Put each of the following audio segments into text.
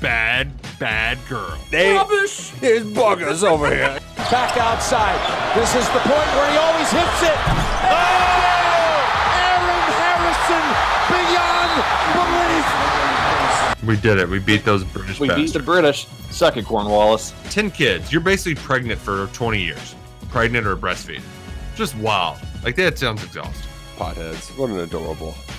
Bad, bad girl. Rubbish! There's buggers over here. Back outside. This is the point where he always hits it. Oh! Aaron Harrison beyond belief. We did it. We beat those British We beat the British. Suck it, Cornwallis. 10 kids. You're basically pregnant for 20 years. Pregnant or breastfeeding. Just wow. Like that sounds exhausting. Potheads. What an adorable,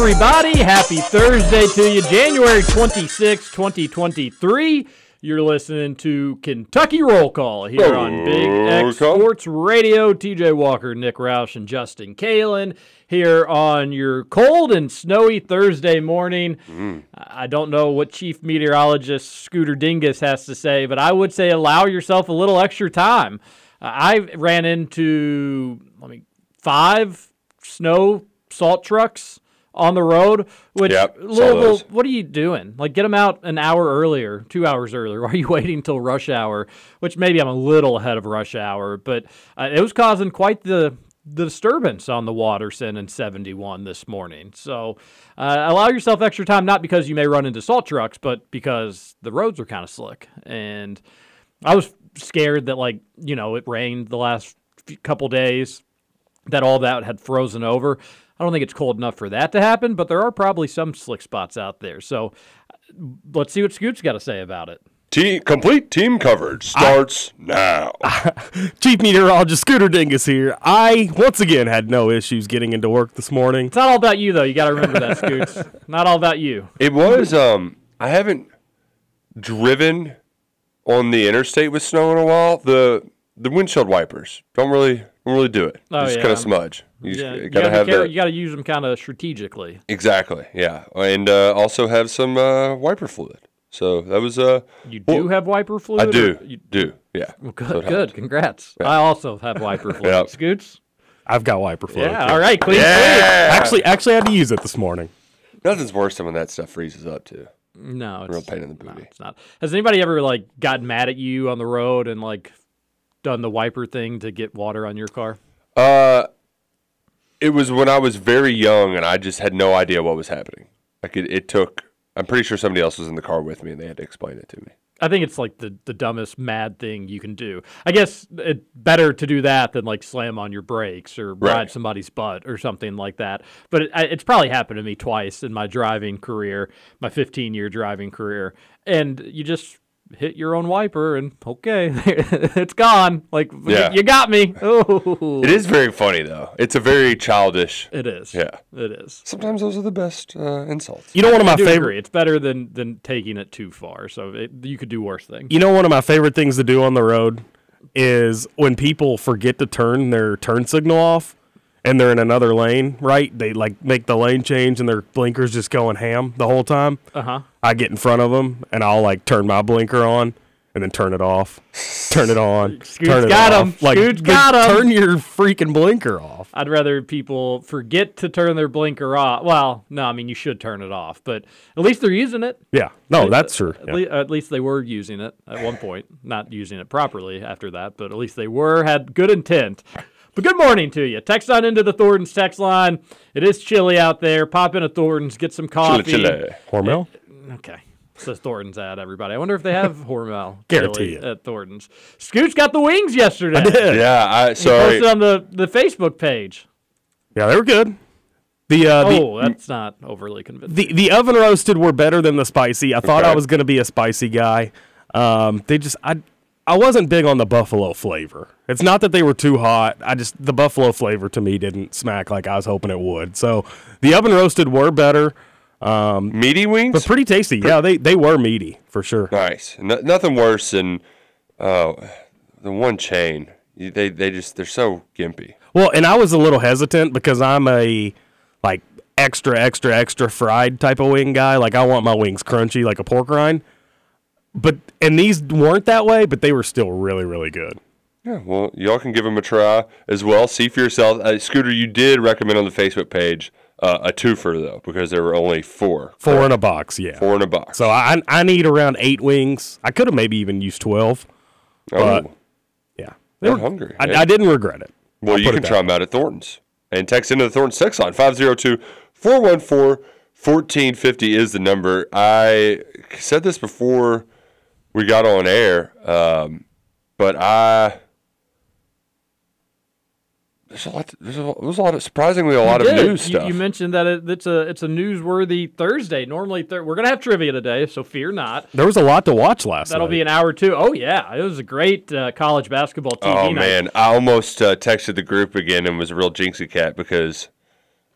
Everybody. Happy Thursday to you. January 26, 2023. You're listening to Kentucky Roll Call here on Big X Call. Sports Radio. TJ Walker, Nick Roush, and Justin Kalen here on your cold and snowy Thursday morning. I don't know what Chief Meteorologist Scooter Dingus has to say, but I would say allow yourself a little extra time. Uh, I ran into, let me, five snow salt trucks on the road. Which Yep, Louisville, what are you doing? Like, get them out an hour earlier, two hours earlier. Why are you waiting until rush hour? Which maybe I'm a little ahead of rush hour, but uh, it was causing quite the the disturbance on the Watterson and 71 this morning. So uh, allow yourself extra time, not because you may run into salt trucks, but because the roads are kind of slick. And I was scared that, like, you know, it rained the last few, couple days, that all that had frozen over. I don't think it's cold enough for that to happen, but there are probably some slick spots out there. So let's see what Scoot's got to say about it. Team, complete team coverage starts now. Chief Meteorologist Scooter Dingus here. I once again had no issues getting into work this morning. It's not all about you, though. You got to remember that, Scoots. not all about you. It was. Um, I haven't driven on the interstate with snow in a while. The the windshield wipers don't really don't really do it. Oh, just yeah. kind of smudge. You, Yeah, you gotta gotta, have care- that. you got to use them kind of strategically. Exactly. Yeah, and uh, also have some uh, wiper fluid. So that was uh. You well, do have wiper fluid? I do. You, do. Yeah. well, good, it good. helped. Congrats. I also have wiper fluid. Yeah. Scoots? I've got wiper fluid. Yeah, too. all right. Clean Yeah. Actually, actually, I had to use it this morning. Nothing's worse than when that stuff freezes up too. No, it's Real pain in the no, booty. it's not. Has anybody ever, like, gotten mad at you on the road and, like, done the wiper thing to get water on your car? Uh, it was when I was very young and I just had no idea what was happening. Like it, it took. I'm pretty sure somebody else was in the car with me and they had to explain it to me. I think it's like the, the dumbest mad thing you can do. I guess it's better to do that than like slam on your brakes or ride Right. somebody's butt or something like that. But it, it's probably happened to me twice in my driving career, my 15 year driving career. And you just hit your own wiper and okay, it's gone. Like, Yeah. you got me. Oh, It is very funny though. It's a very childish. It is. Yeah. It is. Sometimes those are the best uh, insults. You know, one of my favorite. agree. It's better than than taking it too far. So it, you could do worse things. You know, one of my favorite things to do on the road is when people forget to turn their turn signal off and they're in another lane. Right? They like make the lane change and their blinkers just going ham the whole time. Uh huh. I get in front of them and I'll like turn my blinker on and then turn it off, turn it on, Scoot's turn it got off. Like, Scoot's like, got 'em. turn your freaking blinker off. I'd rather people forget to turn their blinker off. Well, no, I mean you should turn it off, but at least they're using it. Yeah, no, that's true. At, Yeah. le- at least they were using it at one point. Not using it properly after that, but at least they were had good intent. But good morning to you. Text on into the Thornton's text line. It is chilly out there. Pop in a Thornton's, get some Chile, coffee. chile. Hormel? Okay. Says Thornton's ad, everybody. I wonder if they have Hormel Guarantee chili it. at Thornton's. Scooch got the wings yesterday. I did. Yeah, I He posted on the, the Facebook page. Yeah, they were good. The uh, the, oh, that's not overly convincing. the the oven roasted were better than the spicy. I thought I was going to be a spicy guy. Um, they just I I wasn't big on the buffalo flavor. It's not that they were too hot. I just the buffalo flavor to me didn't smack like I was hoping it would. So the oven roasted were better, Meaty wings? but pretty tasty. Yeah, they they were meaty for sure. Nice. No, nothing worse than uh, the one chain. They they just they're so gimpy. Well, and I was a little hesitant because I'm a like extra, extra, extra fried type of wing guy. Like I want my wings crunchy like a pork rind. But and these weren't that way, but they were still really, really good. Yeah, well, y'all can give them a try as well. See for yourself. Uh, Scooter, you did recommend on the Facebook page uh, a twofer though, because there were only four. Four in a box, yeah. Four in a box. So I I need around eight wings. I could have maybe even used twelve. oh, Yeah, They were- hungry. I. I didn't regret it. Well, I'll you can try them out at Thornton's and text into the Thornton's text line 502 414 1450 is the number. I said this before we got on air, um, but I. There's a lot. There's a, there's a lot of surprisingly a lot of news you, stuff. You mentioned that it, it's a it's a newsworthy Thursday. Normally, thir- we're gonna have trivia today, so fear not. There was a lot to watch last night. That'll night. be an hour too. Oh yeah, it was a great uh, college basketball TV oh night. man, I almost uh, texted the group again and was a real jinxie cat because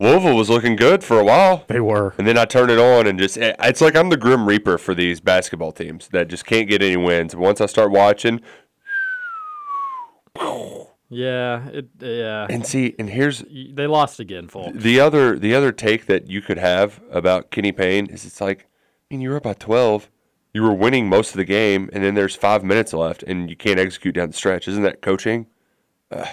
Louisville was looking good for a while. they were. And then I turn it on and just, it's like I'm the Grim Reaper for these basketball teams that just can't get any wins. Once I start watching, Yeah, it yeah. and see, and here's They lost again, folks. the other, the other take that you could have about Kenny Payne is it's like, I mean, you were up by 12, you were winning most of the game, and then there's five minutes left, and you can't execute down the stretch. Isn't that coaching? Ugh.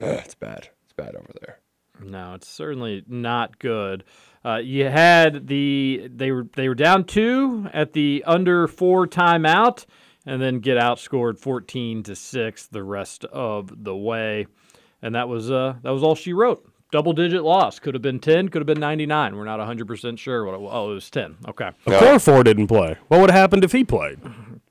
Ugh, it's bad. It's bad over there. No, it's certainly not good. Uh, you had the they were they were down two at the under four timeout, and then get outscored fourteen to six the rest of the way, and that was uh that was all she wrote. Double digit loss could have been ten, could have been ninety nine. We're not hundred percent sure what it was. Oh, it was ten. Okay, Of course, didn't play. What would have happened if he played?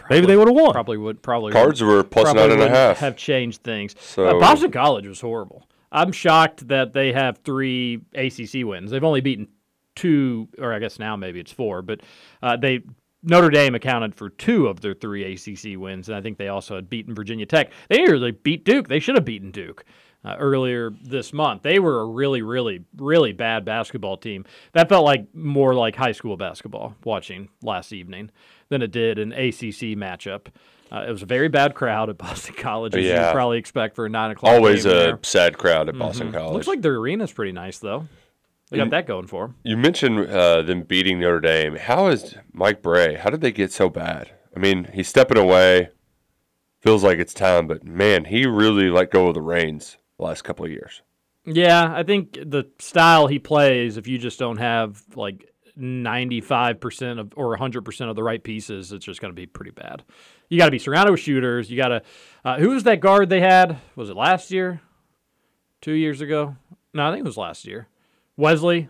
Maybe they would have won. probably would probably Cards would- were plus probably nine and a wouldn't half. Have changed things. So- uh, Boston College was horrible. I'm shocked that they have three ACC wins. They've only beaten two, or I guess now maybe it's four, but uh, they Notre Dame accounted for two of their three ACC wins, and I think they also had beaten Virginia Tech. They nearly beat Duke. They should have beaten Duke. Uh, earlier this month, they were a really, really, really bad basketball team. That felt like more like high school basketball watching last evening than it did an ACC matchup. Uh, it was a very bad crowd at Boston College, as you Yeah. would probably expect for a nine o'clock. Always a there. sad crowd at Boston College. Looks like their arena's pretty nice though. They got And- that going for them. You mentioned uh, them beating Notre Dame. How is Mike Brey? How did they get so bad? I mean, he's stepping away. Feels like it's time, but man, he really let go of the reins the last couple of years. Yeah, I think the style he plays, if you just don't have like 95% of or 100% of the right pieces, it's just going to be pretty bad. You got to be surrounded with shooters. You got to. Uh, who was that guard they had? Was it last year? Two years ago? No, I think it was last year. Wesley.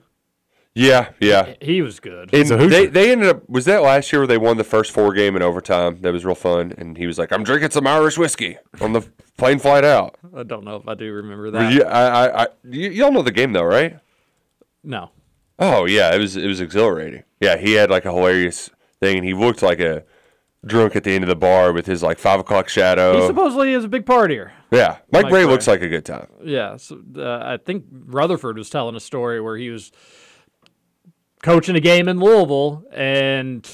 Yeah, yeah. He was good. And a they, they ended up was that last year where they won the first four game in overtime. That was real fun. And he was like, "I'm drinking some Irish whiskey on the plane flight out." I don't know if I do remember that. you- I, I, I, y'all know the game though, right? No. Oh yeah, it was it was exhilarating. Yeah, he had like a hilarious thing, and he looked like a drunk at the end of the bar with his like five o'clock shadow. He supposedly is a big partier. yeah, Mike, Mike Brey, Brey. looks like a good time. Yeah, so, uh, I think Rutherford was telling a story where he was coaching a game in Louisville, and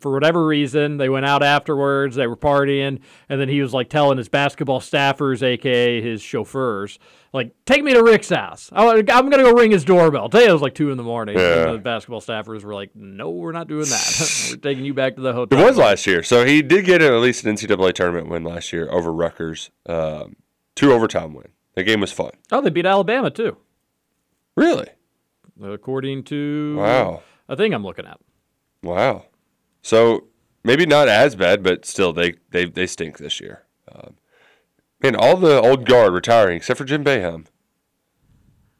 for whatever reason, they went out afterwards. They were partying, and then he was like telling his basketball staffers, aka his chauffeurs, like, "Take me to Rick's house. I, am gonna go ring his doorbell." Today it was like two in the morning. Yeah. And the basketball staffers were like, "No, we're not doing that. we're taking you back to the hotel." It was last year, so he did get at least an NCAA tournament win last year over Rutgers. Um, two overtime win. The game was fun. Oh, they beat Alabama too, Really? according to Wow. a thing I'm looking at. Wow. So maybe not as bad, but still they they they stink this year. Man, all the old guard retiring except for Jim Boeheim.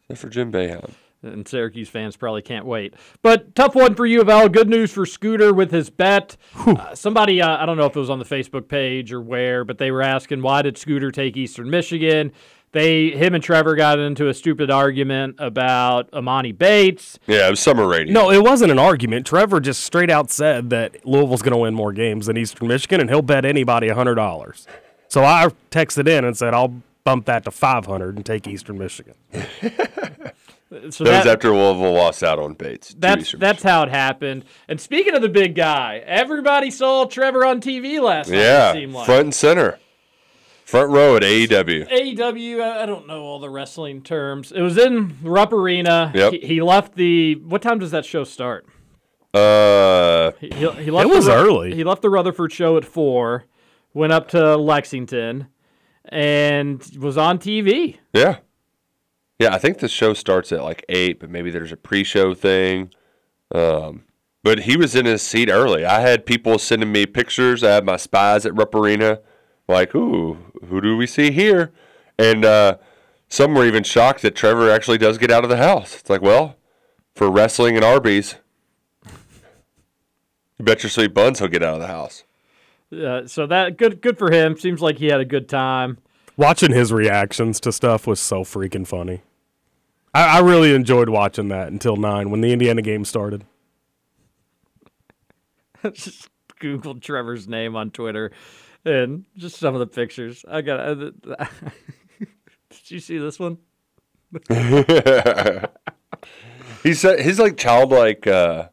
Except for Jim Boeheim. and Syracuse fans probably can't wait. But tough one for U of L. Good news for Scooter with his bet. Uh, somebody, uh, I don't know if it was on the Facebook page or where, but they were asking why did Scooter take Eastern Michigan? they him and Trevor got into a stupid argument about Emoni Bates. Yeah, it was summer radio. No, it wasn't an argument. Trevor just straight out said that Louisville's going to win more games than Eastern Michigan, and he'll bet anybody hundred dollars. So I texted in and said I'll bump that to five hundred and take Eastern Michigan. So that, was that- after Louisville lost out on Bates. That's that's how it happened. And speaking of the big guy, everybody saw Trevor on TV last night. Yeah, it like. front and center, front row at AEW. AEW, I I don't know all the wrestling terms. It was in Rupp Arena. Yep. He, he left the. What time does that show start? Uh, He, he, he left It was the, early. He left the Rutherford show at four, went up to Lexington, and was on TV. yeah, yeah. I think the show starts at like eight, but maybe there's a pre-show thing. Um, but he was in his seat early. I had people sending me pictures. I had my spies at Rupp Arena, like, "Ooh, who do we see here?" And uh, some were even shocked that Trevor actually does get out of the house. It's like, well, for wrestling and Arby's, you bet your sweet buns he'll get out of the house. Uh, so that good good for him. Seems like he had a good time. Watching his reactions to stuff was so freaking funny. I, I really enjoyed watching that until nine when the Indiana game started. just googled Trevor's name on Twitter, and just some of the pictures. I got. Uh, did you see this one? He's uh, his like childlike uh,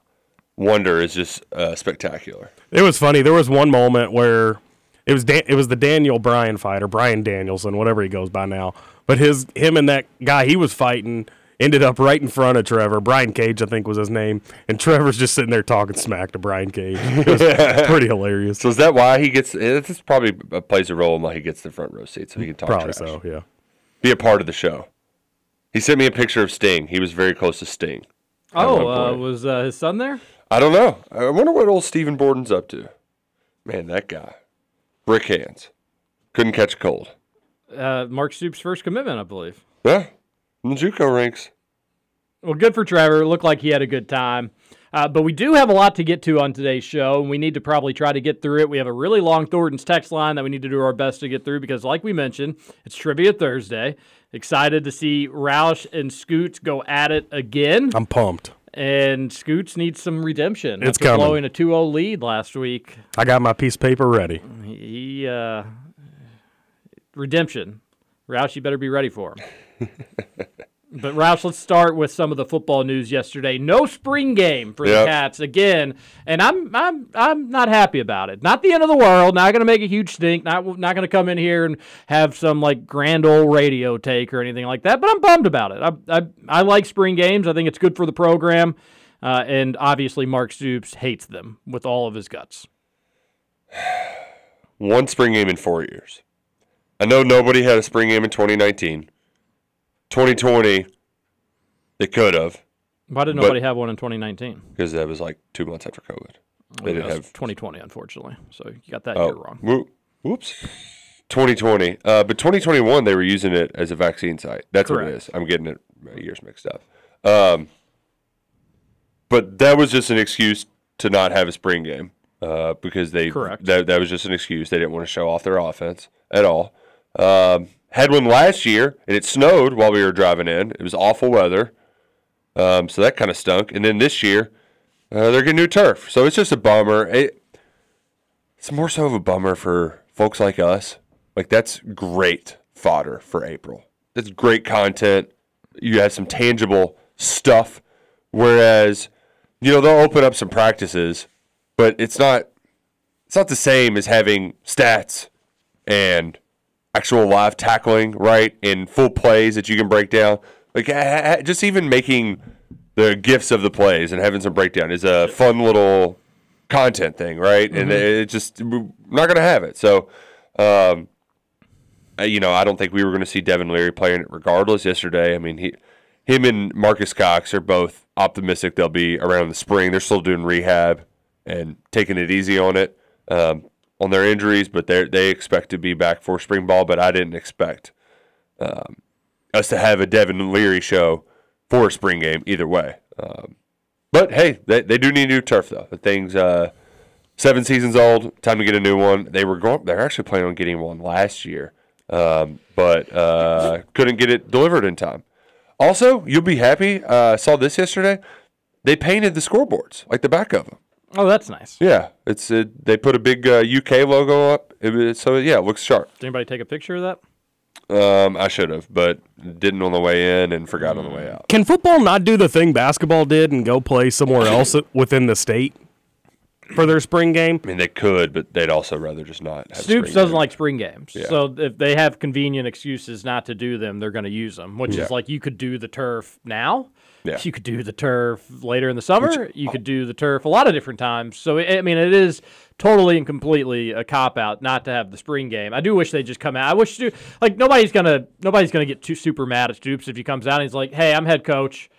wonder is just uh, spectacular. It was funny. There was one moment where it was Dan- it was the Daniel Bryan fighter, Bryan Danielson, whatever he goes by now. But his him and that guy he was fighting ended up right in front of Trevor. Brian Cage, I think was his name, and Trevor's just sitting there talking smack to Brian Cage. It was pretty hilarious. So is that why he gets? This probably uh, plays a role in why he gets the front row seat, so he can talk Probably trash, so, yeah. be a part of the show. He sent me a picture of Sting. He was very close to Sting. at one Oh, uh, was uh, his son there? I don't know. I wonder what old Stephen Borden's up to. Man, that guy, brick hands, couldn't catch a cold. Uh, Mark Stoops' first commitment, I believe. Yeah, in the JUCO ranks. Well, good for Trevor. It looked like he had a good time. Uh, but we do have a lot to get to on today's show, and we need to probably try to get through it. We have a really long Thornton's text line that we need to do our best to get through because, like we mentioned, it's Trivia Thursday. Excited to see Roush and Scoots go at it again. I'm pumped. And Scoots needs some redemption. It's after coming. blowing a 2 0 lead last week. I got my piece of paper ready. He, uh, redemption. Roush, you better be ready for him. but Roush, let's start with some of the football news yesterday. No spring game for Yep. the Cats again, and I'm I'm I'm not happy about it. Not the end of the world. Not going to make a huge stink. Not not going to come in here and have some like grand old radio take or anything like that. But I'm bummed about it. I I, I like spring games. I think it's good for the program. Uh, and obviously, Mark Stoops hates them with all of his guts. One spring game in four years. I know nobody had a spring game in 2019. 2020, they could have Why did But- nobody have one in 2019? because that was like two months after COVID. They didn't have 2020, unfortunately. So you got that Oh, year wrong. whoop- whoops. 2020. Uh, but 2021, they were using it as a vaccine site. That's what it is. I'm getting it my years mixed up. Um, but that was just an excuse to not have a spring game uh, because they Correct. That, that was just an excuse. They didn't want to show off their offense at all. Um, had one last year, and it snowed while we were driving in. It was awful weather. Um, so that kind of stunk. And then this year, uh, they're getting new turf. So it's just a bummer. It, it's more so of a bummer for folks like us. Like that's great fodder for April. That's great content. You have some tangible stuff. Whereas, you know, they'll open up some practices, but it's not it's not the same as having stats and actual live tackling, right? And full plays that you can break down. Like just even making the gifts of the plays and having some breakdown is a fun little content thing, right? And it just we're not going to have it. So, um, you know, I don't think we were going to see Devin Leary playing it regardless. Yesterday, I mean, he, him and Marques Cox are both optimistic they'll be around the spring. They're still doing rehab and taking it easy on it um, on their injuries, but they they expect to be back for spring ball. But I didn't expect um, us to have a Devin Leary show for a spring game either way. Um, but hey, they, they do need new turf though. The thing's uh, seven seasons old. Time to get a new one. They were going. They're actually planning on getting one last year. um, but uh, couldn't get it delivered in time. Also, you'll be happy. Uh, I saw this yesterday. They painted the scoreboards, like the back of them. Oh, that's nice. Yeah, it's it, they put a big uh, UK logo up, it, so yeah, it looks sharp. Did anybody take a picture of that? Um, I should have, but didn't on the way in and forgot on the way out. Can football not do the thing basketball did and go play somewhere else within the state for their spring game? I mean, they could, but they'd also rather just not. Have Stoops spring doesn't games. like spring games, Yeah. so if they have convenient excuses not to do them, they're going to use them. Which Yeah. is like you could do the turf now, Yeah. you could do the turf later in the summer, you could do the turf a lot of different times. So I I mean, it is totally and completely a cop out not to have the spring game. I do wish they just come out. I wish Sto- like nobody's gonna nobody's gonna get too super mad at Stoops if he comes out and he's like, "Hey, I'm head coach."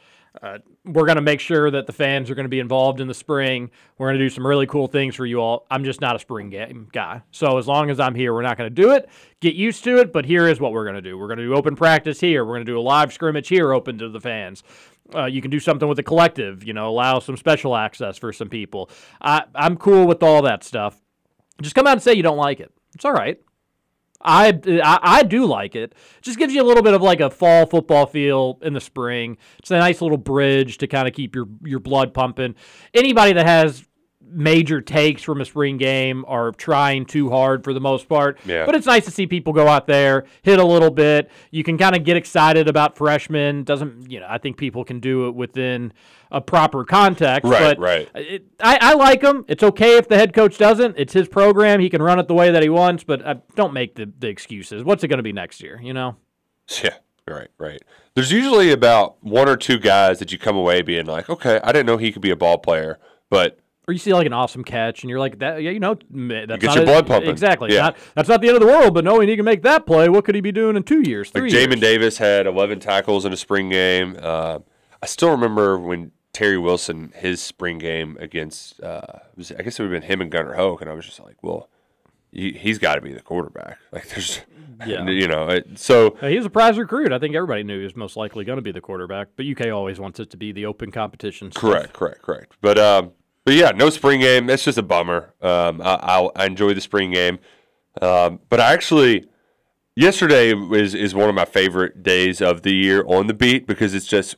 Uh, we're going to make sure that the fans are going to be involved in the spring. We're going to do some really cool things for you all. I'm just not a spring game guy. So as long as I'm here, we're not going to do it. Get used to it. But here is what we're going to do we're going to do open practice here. We're going to do a live scrimmage here open to the fans. Uh, you can do something with the collective, you know, allow some special access for some people. I, I'm cool with all that stuff. Just come out and say you don't like it. It's all right. I, I I do like it. Just gives you a little bit of like a fall football feel in the spring. It's a nice little bridge to kind of keep your your blood pumping. Anybody that has major takes from a spring game are trying too hard for the most part. Yeah. But it's nice to see people go out there, hit a little bit. You can kind of get excited about freshmen. Doesn't you know? I think people can do it within a proper context. Right, but right. it, I, I like him. It's okay if the head coach doesn't. It's his program. He can run it the way that he wants. But uh, don't make the, the excuses. What's it going to be next year? You know. Yeah, right, right. There's usually about one or two guys that you come away being like, okay, I didn't know he could be a ball player, but Or you see like an awesome catch, and you're like, "That, yeah, you know, that's gets not your it- blood pumping. Exactly. Yeah. Not, that's not the end of the world, but knowing he can make that play, what could he be doing in two years, like Jamin years? Davis had 11 tackles in a spring game. Uh, I still remember when Terry Wilson his spring game against, uh, was, I guess it would have been him and Gunnar Hoak, and I was just like, well, he, he's got to be the quarterback. Like there's, Yeah. you know, it, so he was a prize recruit. I think everybody knew he was most likely going to be the quarterback, but UK always wants it to be the open competition. stuff. Correct, correct, correct. But um, but yeah, no spring game. That's just a bummer. Um, I, I, enjoy the spring game, um, but I actually yesterday is is one of my favorite days of the year on the beat because it's just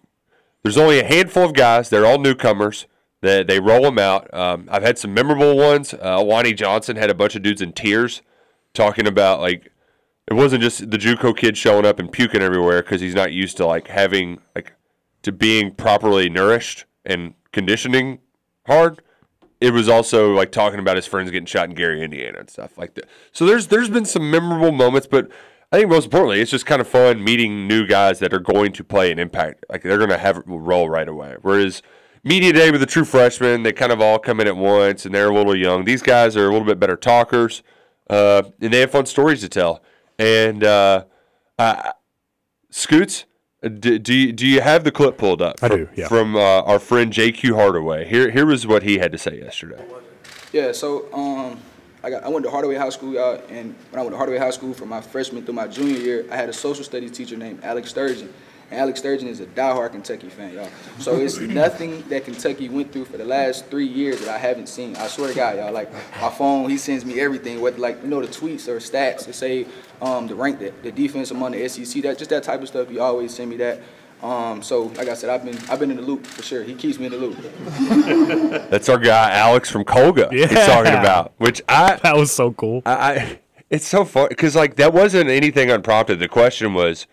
there's only a handful of guys. They're all newcomers. They they roll them out. Um, I've had some memorable ones. Uh, Wani Johnson had a bunch of dudes in tears talking about like it wasn't just the JUCO kid showing up and puking everywhere because he's not used to like having like to being properly nourished and conditioning hard. It was also like talking about his friends getting shot in Gary, Indiana, and stuff like that. So there's there's been some memorable moments, but I think most importantly, it's just kind of fun meeting new guys that are going to play an impact. Like they're going to have a role right away. Whereas media day with the true freshmen, they kind of all come in at once and they're a little young. These guys are a little bit better talkers, uh, and they have fun stories to tell. And uh, I, Scoots, uh, do, do you, do you have the clip pulled up? I from, do, yeah. From uh, our friend JQ Hardaway. Here, here was what he had to say yesterday. Yeah, so um, I got I went to Hardaway High School, y'all, and when I went to Hardaway High School from my freshman through my junior year, I had a social studies teacher named Alex Sturgeon. And Alex Sturgeon is a diehard Kentucky fan, y'all. So it's nothing that Kentucky went through for the last three years that I haven't seen. I swear to God, y'all. Like my phone, he sends me everything, whether like you know the tweets or stats to say um, the rank, the, the defense among the SEC, that just that type of stuff. He always send me that. Um, so like I said, I've been I've been in the loop for sure. He keeps me in the loop. That's our guy Alex from Colga. Yeah. He's talking about, which I That was so cool. I, I it's so fun because like that wasn't anything unprompted. The question was,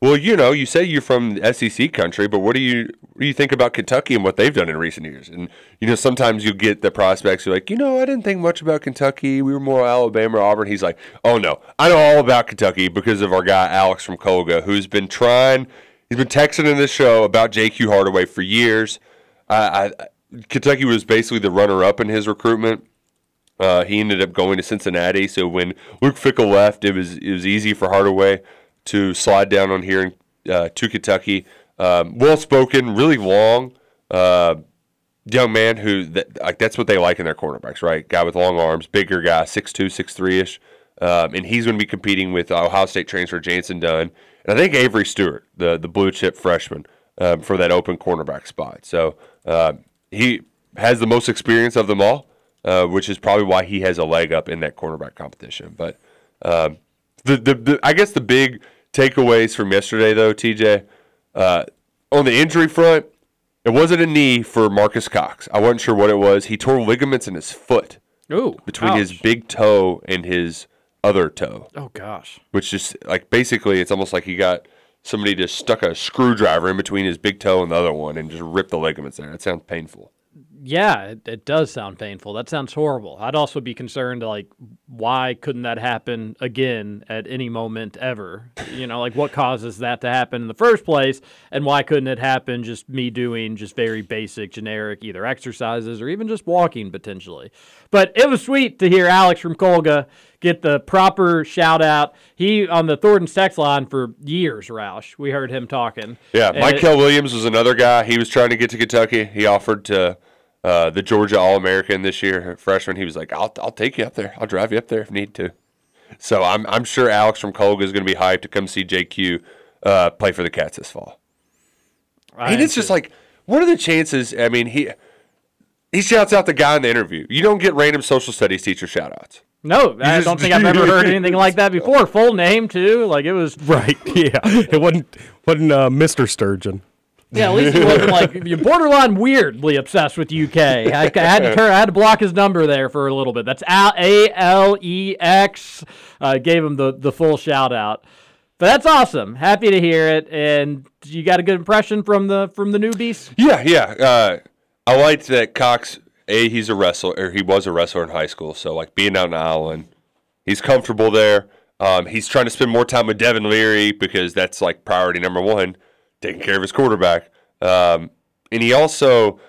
well, you know, you say you're from the SEC country, but what do you what do you think about Kentucky and what they've done in recent years? And you know, sometimes you get the prospects who are like, you know, I didn't think much about Kentucky. We were more Alabama, or Auburn. He's like, oh no, I know all about Kentucky because of our guy Alex from Colga, who's been trying. He's been texting in this show about JQ Hardaway for years. I, I, Kentucky was basically the runner-up in his recruitment. Uh, he ended up going to Cincinnati. So when Luke Fickell left, it was it was easy for Hardaway to slide down on here uh, to Kentucky. Um, well spoken, really long, uh, young man who that, like that's what they like in their cornerbacks, right? Guy with long arms, bigger guy, 6'2", 6'3 ish, um, and he's going to be competing with Ohio State transfer Jantzen Dunn, and I think Avery Stewart, the the blue chip freshman, um, for that open cornerback spot. So uh, he has the most experience of them all, uh, which is probably why he has a leg up in that cornerback competition. But um, The, the, the I guess the big takeaways from yesterday though, TJ, uh, on the injury front, it wasn't a knee for Marques Cox. I wasn't sure what it was. He tore ligaments in his foot Ooh, between his big toe and his other toe, Oh gosh. which just like basically it's almost like he got somebody just stuck a screwdriver in between his big toe and the other one and just ripped the ligaments there. That sounds painful. Yeah, it, it does sound painful. That sounds horrible. I'd also be concerned, like, why couldn't that happen again at any moment ever? You know, like, what causes that to happen in the first place, and why couldn't it happen just me doing just very basic, generic, either exercises or even just walking potentially? But it was sweet to hear Alex from Colga get the proper shout out. He on the Thornton's text line for years, Roush. We heard him talking. Yeah, Mykel Williams was another guy. He was trying to get to Kentucky. He offered to uh, the Georgia All American this year, freshman. He was like, "I'll I'll take you up there. I'll drive you up there if need to." So I'm I'm sure Alex from Colga is going to be hyped to come see JQ uh, play for the Cats this fall. I and it's just like, what are the chances? I mean, he he shouts out the guy in the interview. You don't get random social studies teacher shout outs. No, I just- don't think I've ever heard anything like that before. Full name too, like it was. Right. Yeah. It wasn't wasn't uh, Mr. Sturgeon. Yeah, at least he wasn't like you're borderline weirdly obsessed with UK. I, I had to turn, I had to block his number there for a little bit. That's Al- A L E X. Uh, gave him the the full shout out. But that's awesome. Happy to hear it. And you got a good impression from the from the newbies. Yeah, yeah. Uh, I liked that Cox. A, he's a wrestler, or he was a wrestler in high school. So like being out in Ireland, he's comfortable there. Um, he's trying to spend more time with Devin Leary because that's like priority number one, taking care of his quarterback. Um, and he also,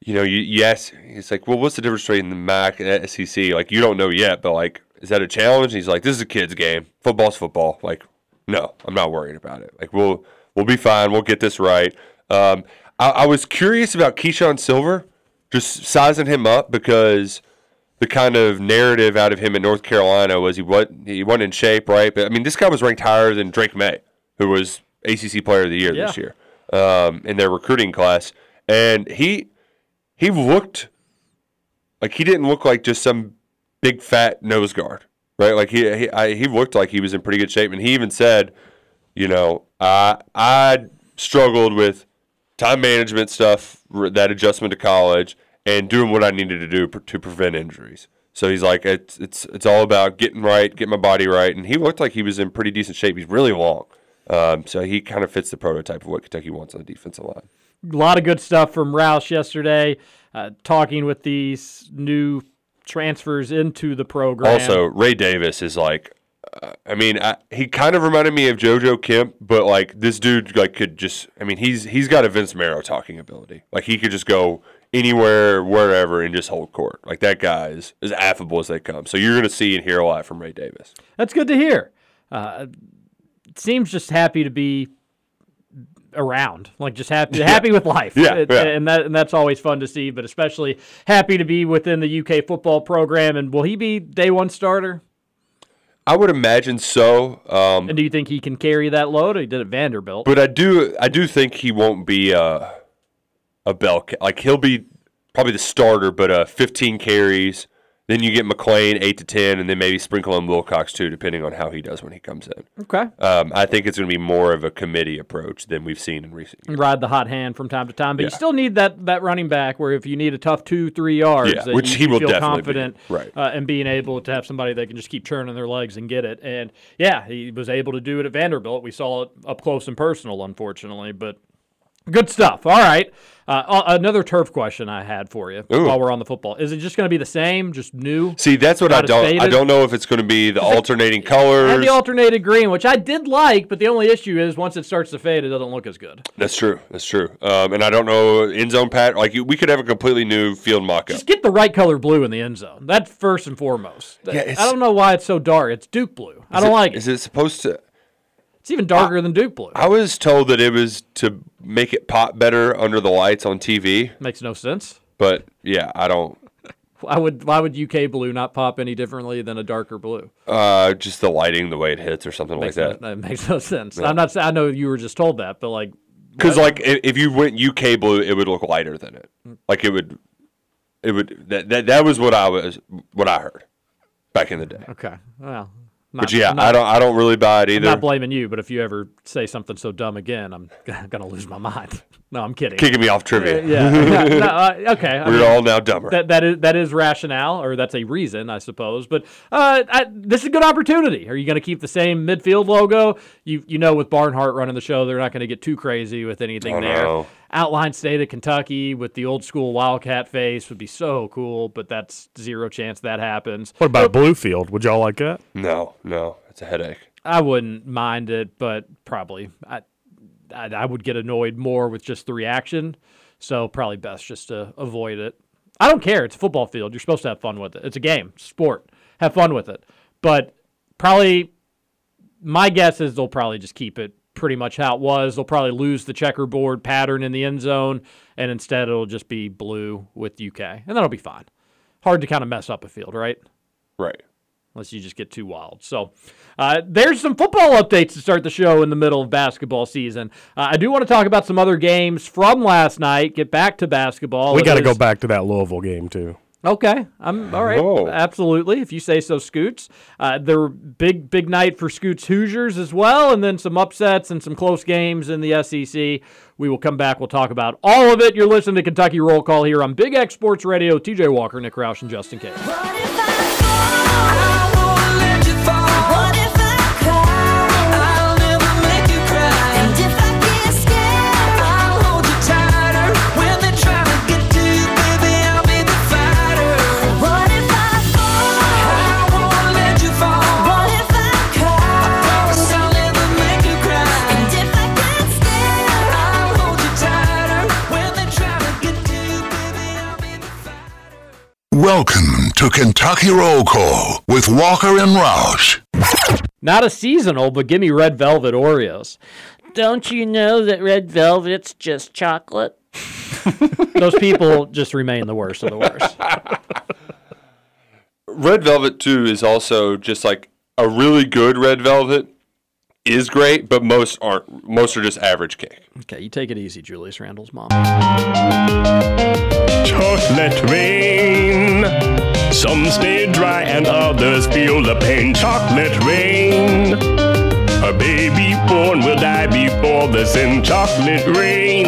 you know, you yes, he's like, well, what's the difference between the MAC and SEC? Like you don't know yet, but like, is that a challenge? And he's like, this is a kid's game. Football's football. Like, no, I'm not worried about it. Like we'll we'll be fine. We'll get this right. Um, I, I was curious about Keeshawn Silver, just sizing him up because the kind of narrative out of him in North Carolina was he wasn't he wasn't in shape, right? But I mean, this guy was ranked higher than Drake Maye, who was ACC Player of the Year this year um, in their recruiting class, and he he looked like he didn't look like just some big fat nose guard, right? Like he he, I, he looked like he was in pretty good shape, and he even said, you know, I I struggled with time management stuff, that adjustment to college, and doing what I needed to do to prevent injuries. So he's like, it's it's it's all about getting right, getting my body right, and he looked like he was in pretty decent shape. He's really long, um, so he kind of fits the prototype of what Kentucky wants on the defensive line. A lot of good stuff from Roush yesterday, uh, talking with these new transfers into the program. Also, Ray Davis is like, uh, I mean, I, he kind of reminded me of JoJo Kemp, but like this dude, like could just, I mean, he's he's got a Vince Marrow talking ability. Like he could just go anywhere, wherever, and just hold court. Like that guy is as affable as they come. So you're gonna see and hear a lot from Ray Davis. That's good to hear. Uh, seems just happy to be around, like just happy, happy with life. Yeah, It- yeah. and that and that's always fun to see. But especially happy to be within the UK football program. And will he be day one starter? I would imagine so. Um, And do you think he can carry that load? He did at Vanderbilt. But I do, I do think he won't be a a bell ca- like he'll be probably the starter, but uh, 15 carries. Then you get McClain eight to 10, and then maybe sprinkle in Wilcox too, depending on how he does when he comes in. okay. Um, I think it's going to be more of a committee approach than we've seen in recent years. Ride the hot hand from time to time, but you still need that that running back where if you need a tough two three yards, Yeah, which you, he you will feel definitely be. confident Right. uh, and being able to have somebody that can just keep churning their legs and get it. And yeah, he was able to do it at Vanderbilt. We saw it up close and personal, unfortunately, but good stuff. All right, uh, uh, another turf question I had for you Ooh. while we're on the football. Is it just going to be the same, just new? See, that's what I don't. I don't know if it's going to be the alternating colors. And the alternated green, which I did like, but the only issue is once it starts to fade, it doesn't look as good. That's true. That's true. Um, and I don't know end zone pat. Like we could have a completely new field mock-up. Just get the right color blue in the end zone. That's first and foremost. Yeah, I don't know why it's so dark. It's Duke blue. I don't it- like it. Is it supposed to? It's even darker than Duke blue. I was told that it was to make it pop better under the lights on TV. Makes no sense. But yeah, I don't. Why would why would UK blue not pop any differently than a darker blue? Uh, just the lighting, the way it hits, or something Makes like that. no, that makes no sense. I'm not. I know you were just told that, but like, Because like if, if you went UK blue, it would look lighter than it. Like it would, it would. That that, that was what I was what I heard back in the day. okay, well, Not- but yeah, not- I don't I don't really buy it either. I'm not blaming you, but if you ever say something so dumb again, I'm gonna lose my mind. No, I'm kidding. Kicking me off trivia. Yeah. yeah, no, uh, okay. We're mean, all now dumber. That that is that is rationale, or that's a reason, I suppose. But uh, I, this is a good opportunity. Are you going to keep the same midfield logo? You you know, with Barnhart running the show, they're not going to get too crazy with anything Oh, there. no. Outline state of Kentucky with the old school Wildcat face would be so cool, but that's zero chance that happens. What about Bluefield? Would y'all like that? no, no, it's a headache. I wouldn't mind it, but probably I, I, I would get annoyed more with just the reaction. So probably best just to avoid it. I don't care. It's a football field. You're supposed to have fun with it. It's a game, sport. Have fun with it. But probably my guess is they'll probably just keep it pretty much how it was. They'll probably lose the checkerboard pattern in the end zone, and instead it'll just be blue with UK, and that'll be fine. Hard to kind of mess up a field, right? Right. Unless you just get too wild. So uh, there's some football updates to start the show in the middle of basketball season. Uh, I do want to talk about some other games from last night. Get back to basketball. we got to is- go back to that Louisville game too. Okay, I'm all right. Oh. Absolutely, if you say so, Scoots. Uh, there were big, big night for Scoots Hoosiers as well, and then some upsets and some close games in the SEC. We will come back. We'll talk about all of it. You're listening to Kentucky Roll Call here on Big X Sports Radio. TJ Walker, Nick Roush, and Justin Case. To Kentucky Roll Call with Walker and Roush. Not a seasonal, but give me red velvet Oreos. Don't you know that red velvet's just chocolate? Those people just remain the worst of the worst. Red Velvet too is also just like a really good Red Velvet is great, but most aren't. Most are just average cake. Okay, you take it easy, Julius Randle's mom. Chocolate rain. Some stay dry and others feel the pain. Chocolate rain. A baby born will die before the sin. Chocolate rain.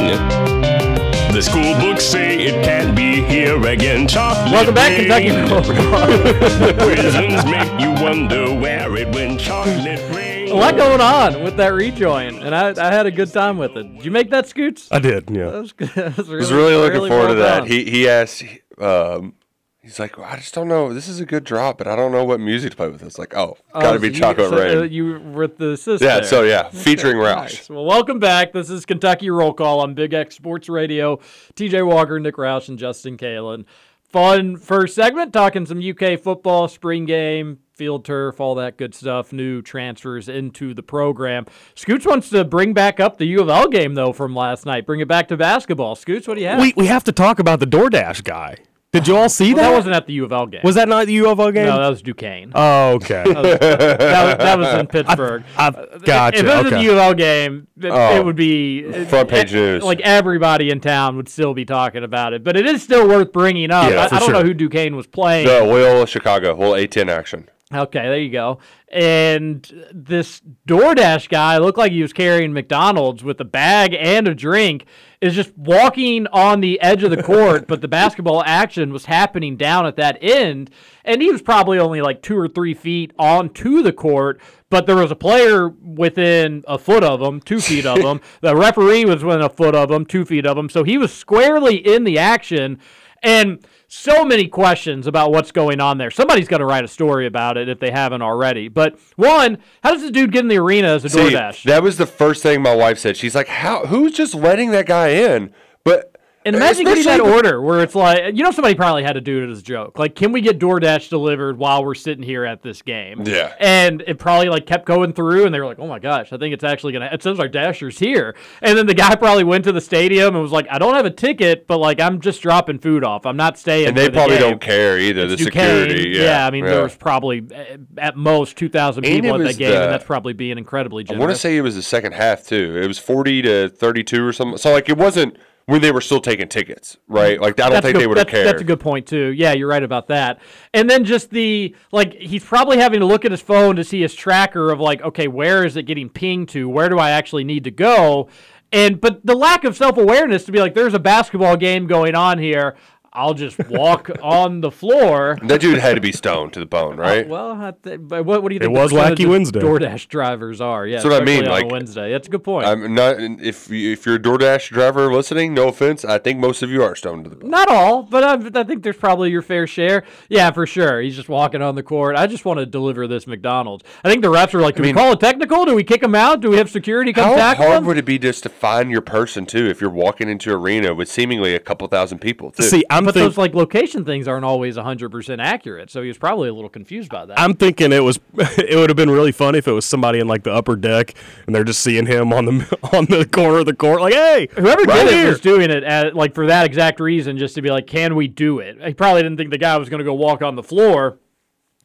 The school books say it can't be here again. Chocolate Welcome back, rain. Kentucky Roll Call. Prisons make you wonder where it went. Chocolate rain. A lot going on with that rejoin, and I, I had a good time with it. Did you make that, Scoots? I did, yeah. That was, good. was I was really looking forward well to that. done. He he asked. Um, he's like, I just don't know. This is a good drop, but I don't know what music to play with. It's like, oh, Oh, got to be so you- Chocolate so, uh, Rain. you were with the sister. Yeah, so yeah, featuring Roush. Nice. Well, welcome back. This is Kentucky Roll Call on Big X Sports Radio. TJ Walker, Nick Roush, and Justin Kalen. Fun first segment, talking some UK football, spring game, field turf, all that good stuff, new transfers into the program. Scoots wants to bring back up the U of L game, though, from last night. Bring it back to basketball. Scoots, what do you have? We we have to talk about the DoorDash guy. Did you all see Well, that? that wasn't at the U of L game. Was that not the U of L game? No, that was Duquesne. Oh, okay. That was, that was, that was in Pittsburgh. I've uh, gotcha. If it was okay. a U of L game, it, Oh. it would be Front page news. Like everybody in town would still be talking about it, but it is still worth bringing up. Yeah, I, for I don't sure. know who Duquesne was playing. The Will Chicago, whole A10 action. Okay, there you go. And this DoorDash guy looked like he was carrying McDonald's with a bag and a drink, is just walking on the edge of the court, but the basketball action was happening down at that end. And he was probably only like two or three feet onto the court, but there was a player within a foot of him, two feet of him. the referee was within a foot of him, two feet of him. So he was squarely in the action. And so many questions about what's going on there. Somebody's got to write a story about it if they haven't already. But one, how does the dude get in the arena as a See, DoorDash? that was the first thing my wife said. She's like, "How? Who's just letting that guy in?" But And imagine getting that order where it's like, you know, somebody probably had to do it as a joke. Like, can we get DoorDash delivered while we're sitting here at this game? Yeah. And it probably like kept going through, and they were like, oh my gosh, I think it's actually gonna. It says our Dasher's here. And then the guy probably went to the stadium and was like, I don't have a ticket, but like I'm just dropping food off. I'm not staying. And they the probably game." don't care either. The Duquesne. security, yeah, I mean, yeah. there was probably uh, at most 2,000 people it at that game, the- and that's probably being incredibly Generous. I want to say it was the second half too. It was forty to thirty-two or something. So like it wasn't when they were still taking tickets, right? Like I don't That's think good- they would have cared. That's a good point too. Yeah, you're right about that. And then just the like, he's probably having to look at his phone to see his tracker of like, okay, where is it getting pinged to? Where do I actually need to go? And but the lack of self awareness to be like, there's a basketball game going on here. I'll just walk on the floor. That dude had to be stoned to the bone, uh, right? Well, th- but what, what do you think? It was percentage Wacky Wednesday. DoorDash drivers are. Yeah, That's what I mean, on like, Wednesday. That's a good point. I'm not. If you, if you're a DoorDash driver listening, no offense, I think most of you are stoned to the bone. Not all, but I, I think there's probably your fair share. Yeah, for sure. He's just walking on the court. I just want to deliver this McDonald's. I think the refs are like, do we mean- call it technical? Do we kick him out? Do we have security come How hard him? would it be just to find your person too if you're walking into arena with seemingly a couple thousand people? Too? See, I'm but think- those like location things aren't always 100% accurate, so he was probably a little confused by that. I'm thinking it was it would have been really funny if it was somebody in like the upper deck and they're just seeing him on the on the corner of the court like, hey, Whoever right did here. it was doing it at, like for that exact reason, just to be like, can we do it? He probably didn't think the guy was going to go walk on the floor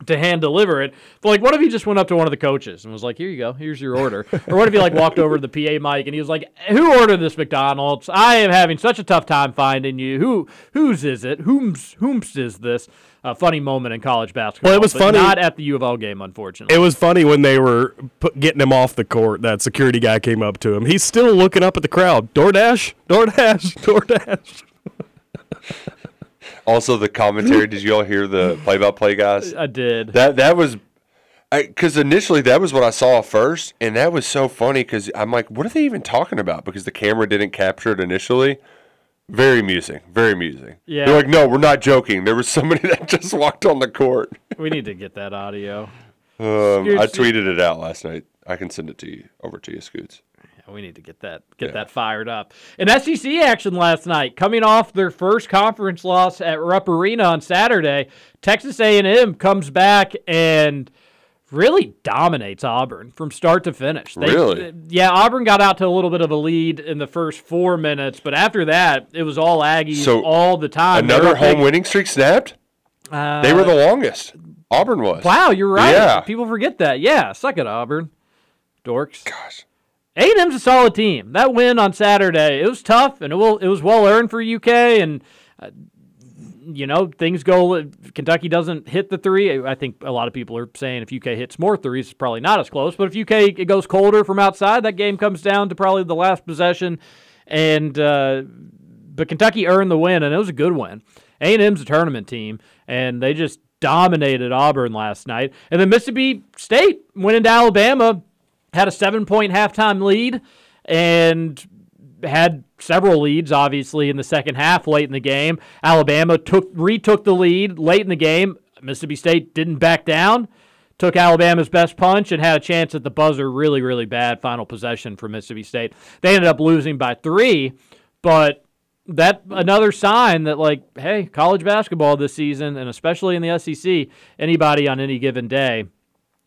to hand deliver it. But like, what if he just went up to one of the coaches and was like, "Here you go, here's your order," or what if he like walked over to the PA mic and he was like, "Who ordered this McDonald's? I am having such a tough time finding you. Who whose is it? Whom's whom's is this?" A funny moment in college basketball. Well, it was but funny- Not at the U of L game, unfortunately. It was funny when they were put, getting him off the court. That security guy came up to him. He's still looking up at the crowd. DoorDash, DoorDash, DoorDash. Also, the commentary. did you all hear the play-by-play guys? I did. That that was because initially that was what I saw first, and that was so funny because I'm like, what are they even talking about? Because the camera didn't capture it initially. Very amusing. Very amusing. Yeah. They're like, no, we're not joking. There was somebody that just walked on the court. we need to get that audio. Um, I tweeted it out last night. I can send it to you over to you, Scoots. Yeah, we need to get that get that fired up. And SEC action last night, coming off their first conference loss at Rupp Arena on Saturday, Texas A&M comes back and really dominates Auburn from start to finish. They- Really? Yeah, Auburn got out to a little bit of a lead in the first four minutes, but after that, it was all Aggies So, all the time. Another big. home winning streak snapped. Uh, they were the longest. Auburn was. Wow, you're right. Yeah. People forget that. Yeah, suck it, Auburn. Dorks. Gosh. A&M's a solid team. That win on Saturday, it was tough and it will it was well earned for UK and uh, you know, things go Kentucky doesn't hit the 3. I think a lot of people are saying if UK hits more threes, it's probably not as close, but if UK it goes colder from outside, that game comes down to probably the last possession and uh, but Kentucky earned the win and it was a good win. A&M's a tournament team and they just dominated Auburn last night. And then Mississippi State went into Alabama had a seven point halftime lead and had several leads obviously in the second half late in the game. Alabama took retook the lead late in the game. Mississippi state didn't back down took alabama's best punch and had a chance at the buzzer. Really really bad final possession for mississippi state. They ended up losing by three but that another sign that like hey college basketball this season and especially in the sec anybody on any given day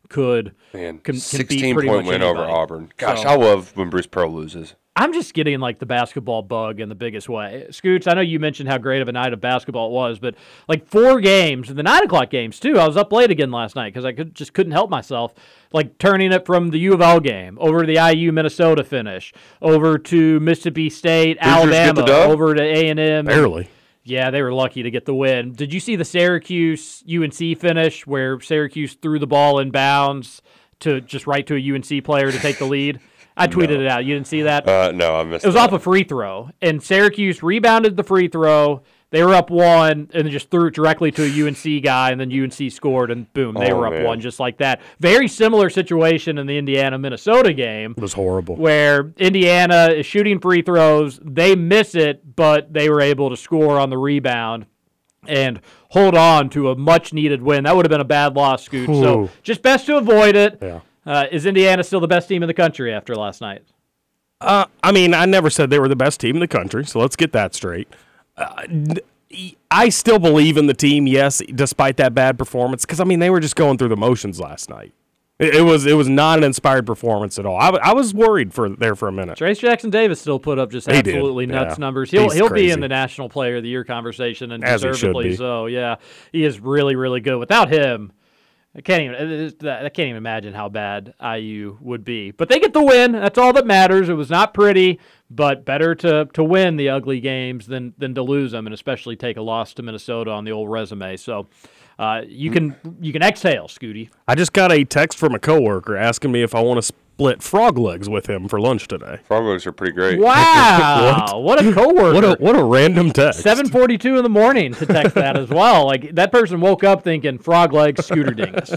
could Man, can, can beat 16 pretty point much win over. Auburn. Gosh, So- I love when Bruce Pearl loses. I'm just getting like the basketball bug in the biggest way. Scoots, I know you mentioned how great of a night of basketball it was, but like four games, the nine o'clock games too. I was up late again last night because I could just couldn't help myself. Like turning it from the U of L game over to the IU Minnesota finish, over to Mississippi State, Hoosiers get the Alabama, dub? over to A and M. Barely. Yeah, they were lucky to get the win. Did you see the Syracuse UNC finish where Syracuse threw the ball in bounds to just right to a UNC player to take the lead? I tweeted it out. You didn't see that? Uh, no, I missed It It was that. off a free throw, and Syracuse rebounded the free throw. They were up one, and just threw it directly to a UNC guy, and then UNC scored, and boom, they Oh, were up man. one just like that. Very similar situation in the Indiana Minnesota game. It was horrible. Where Indiana is shooting free throws, they miss it, but they were able to score on the rebound and hold on to a much needed win. That would have been a bad loss, Scoot. So just best to avoid it. Yeah. Uh, is Indiana still the best team in the country after last night? Uh, I mean, I never said they were the best team in the country, so let's get that straight. Uh, I still believe in the team, yes, despite that bad performance, because I mean they were just going through the motions last night. It, it was it was not an inspired performance at all. I, w- I was worried for there for a minute. Trayce Jackson Davis still put up just absolutely nuts yeah. numbers. He'll He's he'll be in the National Player of the Year conversation and As deservedly so. Yeah, he is really really good. Without him, I can't even. I can't even imagine how bad IU would be. But they get the win. That's all that matters. It was not pretty, but better to to win the ugly games than than to lose them, and especially take a loss to Minnesota on the old resume. So. Uh, you can you can exhale, Scooty. I just got a text from a coworker asking me if I want to split frog legs with him for lunch today. Frog legs are pretty great. Wow, what? a coworker! What a what a random text. Seven forty-two in the morning to text that as well. Like that person woke up thinking frog legs, scooter dingus,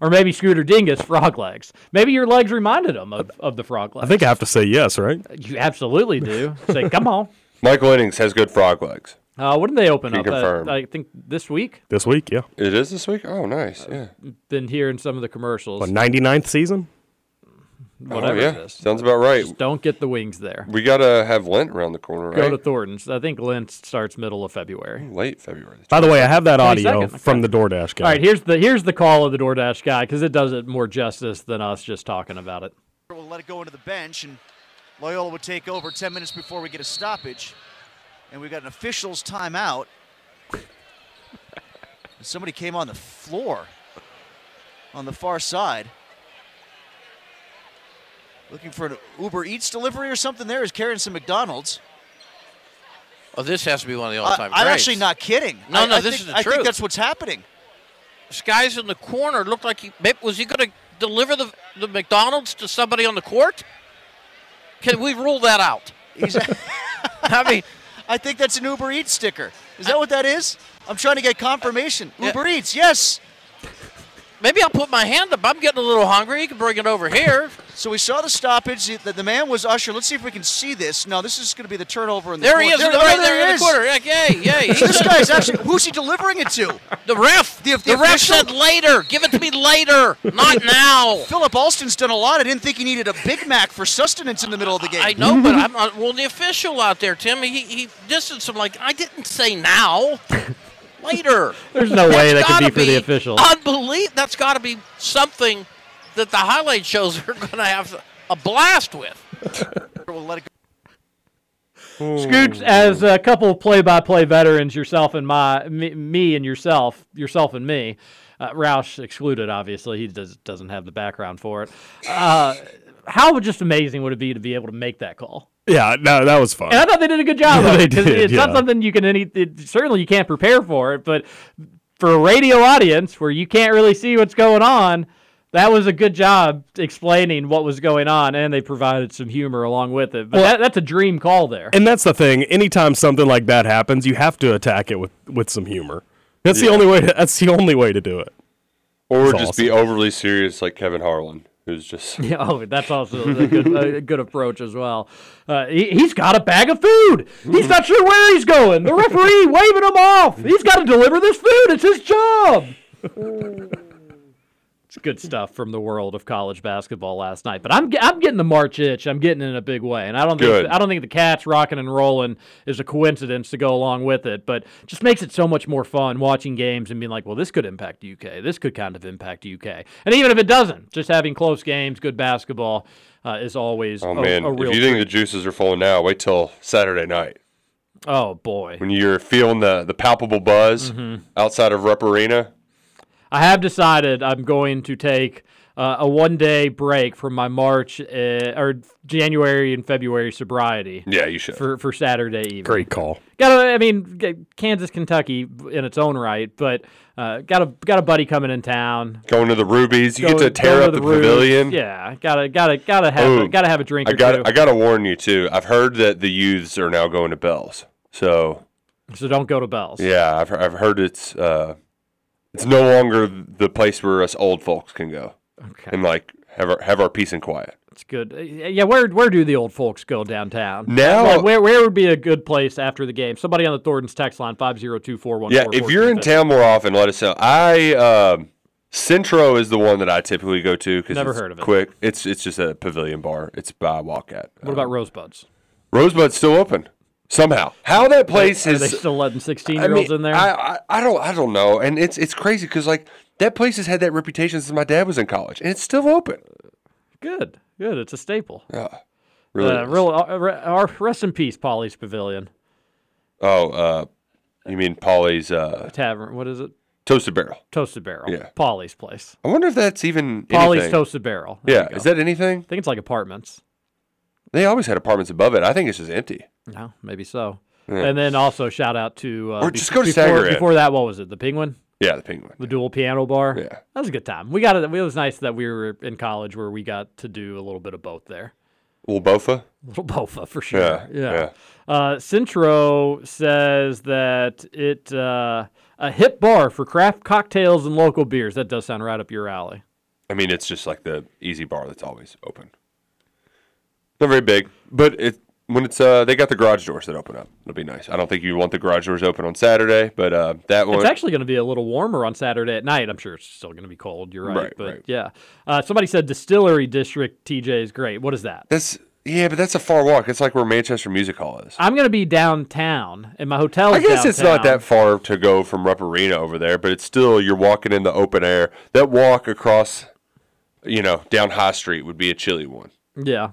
or maybe scooter dingus, frog legs. Maybe your legs reminded him of, of the frog legs. I think I have to say yes, right? you absolutely do. Say, come on. Mike Linnig's has good frog legs. Uh, when did they open Can up? Uh. I think this week. This week, yeah. It is this week? Oh, nice. Yeah. Been hearing some of the commercials. What, 99th season? Whatever oh, yeah. it is. Sounds about right. Just don't get the wings there. We got to have Lent around the corner, Go right? to Thornton's. I think Lent starts middle of February. Late February. By the way, I have that audio 22nd, from the DoorDash guy. All right, here's the here's the call of the DoorDash guy because it does it more justice than us just talking about it. We'll let it go into the bench, and Loyola would take over 10 minutes before we get a stoppage. And we've got an official's timeout. Somebody came on the floor on the far side. Looking for an Uber Eats delivery or something there. Is carrying some McDonald's. Oh, this has to be one of the I, all-time I'm actually not kidding. No, I- no, I this think- is the I truth. think that's what's happening. This guy's in the corner. Looked like he was he going to deliver the the McDonald's to somebody on the court. Can we rule that out? He's, I mean, I think that's an Uber Eats sticker. Is that what that is? I'm trying to get confirmation. Uber Eats, yes. Maybe I'll put my hand up. I'm getting a little hungry. You can bring it over here. So we saw the stoppage. The, the man was Usher. Let's see if we can see this. No, this is going to be the turnover in the There he corner. is, There, right oh, there he in the is. corner. Yeah, yay, yay. this guy's actually. Who's he delivering it to? The ref. The, The ref said later. Give it to me later, not now. Philip Alston's done a lot. I didn't think he needed a Big Mac for sustenance in the middle of the game. I know, but I'm not. Well, the official out there, Tim, he, he distanced him like, I didn't say now. Later. There's no way that could be gotta for the official. Unbelievable. That's got to be something that the highlight shows are going to have a blast with. We'll let it Hmm. Scooch, as a couple of play-by-play veterans, yourself and my, me, me and yourself, yourself and me, uh, Roush excluded, obviously, he does, doesn't have the background for it. Uh, how just amazing would it be to be able to make that call? Yeah, no, that was fun. And I thought they did a good job. Yeah, of they did, It's not something you can any. It, certainly, you can't prepare for it, but for a radio audience where you can't really see what's going on, that was a good job explaining what was going on, and they provided some humor along with it. But Well- that, that's a dream call there. And that's the thing. Anytime something like that happens, you have to attack it with, with some humor. That's the only way. To, that's the only way to do it. Or That's just be overly serious like Kevin Harlan, who's just. Yeah, oh, that's also a good, a good approach as well. Uh, he, he's got a bag of food. He's not sure where he's going. The referee waving him off. He's got to deliver this food. It's his job. it's good stuff from the world of college basketball last night. But I'm I'm getting the March itch. I'm getting it in a big way, and I don't Good. think I don't think the Cats rocking and rolling is a coincidence to go along with it. But just makes it so much more fun watching games and being like, well, this could impact UK. This could kind of impact UK. And even if it doesn't, just having close games, good basketball uh, is always Oh a, man! a real if you think treat. the juices are flowing now, wait till Saturday night Oh boy. when you're feeling the the palpable buzz Mhm. outside of Rupp Arena. I have decided I'm going to take uh, a one day break from my March uh, or January and February sobriety. Yeah, you should. For, for Saturday evening. Great call. Got a, I mean, Kansas, Kentucky in its own right, but uh, got a got a buddy coming in town. Going to the Rubies, you Go- get to tear go up the, Rubes. pavilion. Yeah, gotta gotta gotta have Ooh, gotta have a drink I or got two. I got to warn you too. I've heard that the youths are now going to Bells. So so don't go to Bells. yeah, I've I've heard it's uh, it's no longer the place where us old folks can go Okay. and like have our have our peace and quiet. It's good. Uh, Yeah, where where do the old folks go downtown? Now- Like, where where would be a good place after the game? Somebody on the Thornton's text line five zero two four one. Yeah, if you're in town more often, let us know. I um, Centro is the one that I typically go to because Never it's heard of it. quick. It's it's just a pavilion bar. It's by Walkat. What about Rosebuds? Rosebud's still open somehow. How that place Are is they still letting sixteen year olds mean, in there? I, I I don't I don't know, and it's it's crazy because like that place has had that reputation since my dad was in college, and it's still open. Good, good. It's a staple. Yeah, really. Uh, real. Uh, uh, rest in peace, Polly's Pavilion Oh, uh, you mean Polly's uh, Tavern. What is it? Toasted Barrel. Toasted Barrel. Yeah. Polly's place. I wonder if that's even Polly's. Toasted Barrel. There Yeah, is that anything? I think it's like apartments. They always had apartments above it. I think it's just empty. No, maybe so. Yeah. And then also shout out to uh, Or be- just go to before, Sagarin. before that. What was it? The Penguin. Yeah, the Penguin. The dual piano bar. Yeah. that was a good time. We got it. It was nice that we were in college where we got to do a little bit of both there. Little Bofa. little bofa for sure. Yeah, Yeah. yeah. Uh, Centro says that it uh, a hip bar for craft cocktails and local beers. That does sound right up your alley. I mean, it's just like the easy bar that's always open. Not very big, but it when it's uh they got the garage doors that open up. It'll be nice. I don't think you want the garage doors open on Saturday, but uh that one It's actually going to be a little warmer on Saturday at night. I'm sure it's still going to be cold. You're right, Right, but right. yeah. Uh, somebody said Distillery District TJ is great. What is that? that's yeah, but that's a far walk. It's like where Manchester Music Hall is. I'm going to be downtown, and my hotel. I guess it's not that far to go from Rupp Arena over there, but it's still you're walking in the open air. That walk across, you know, down High Street would be a chilly one. Yeah.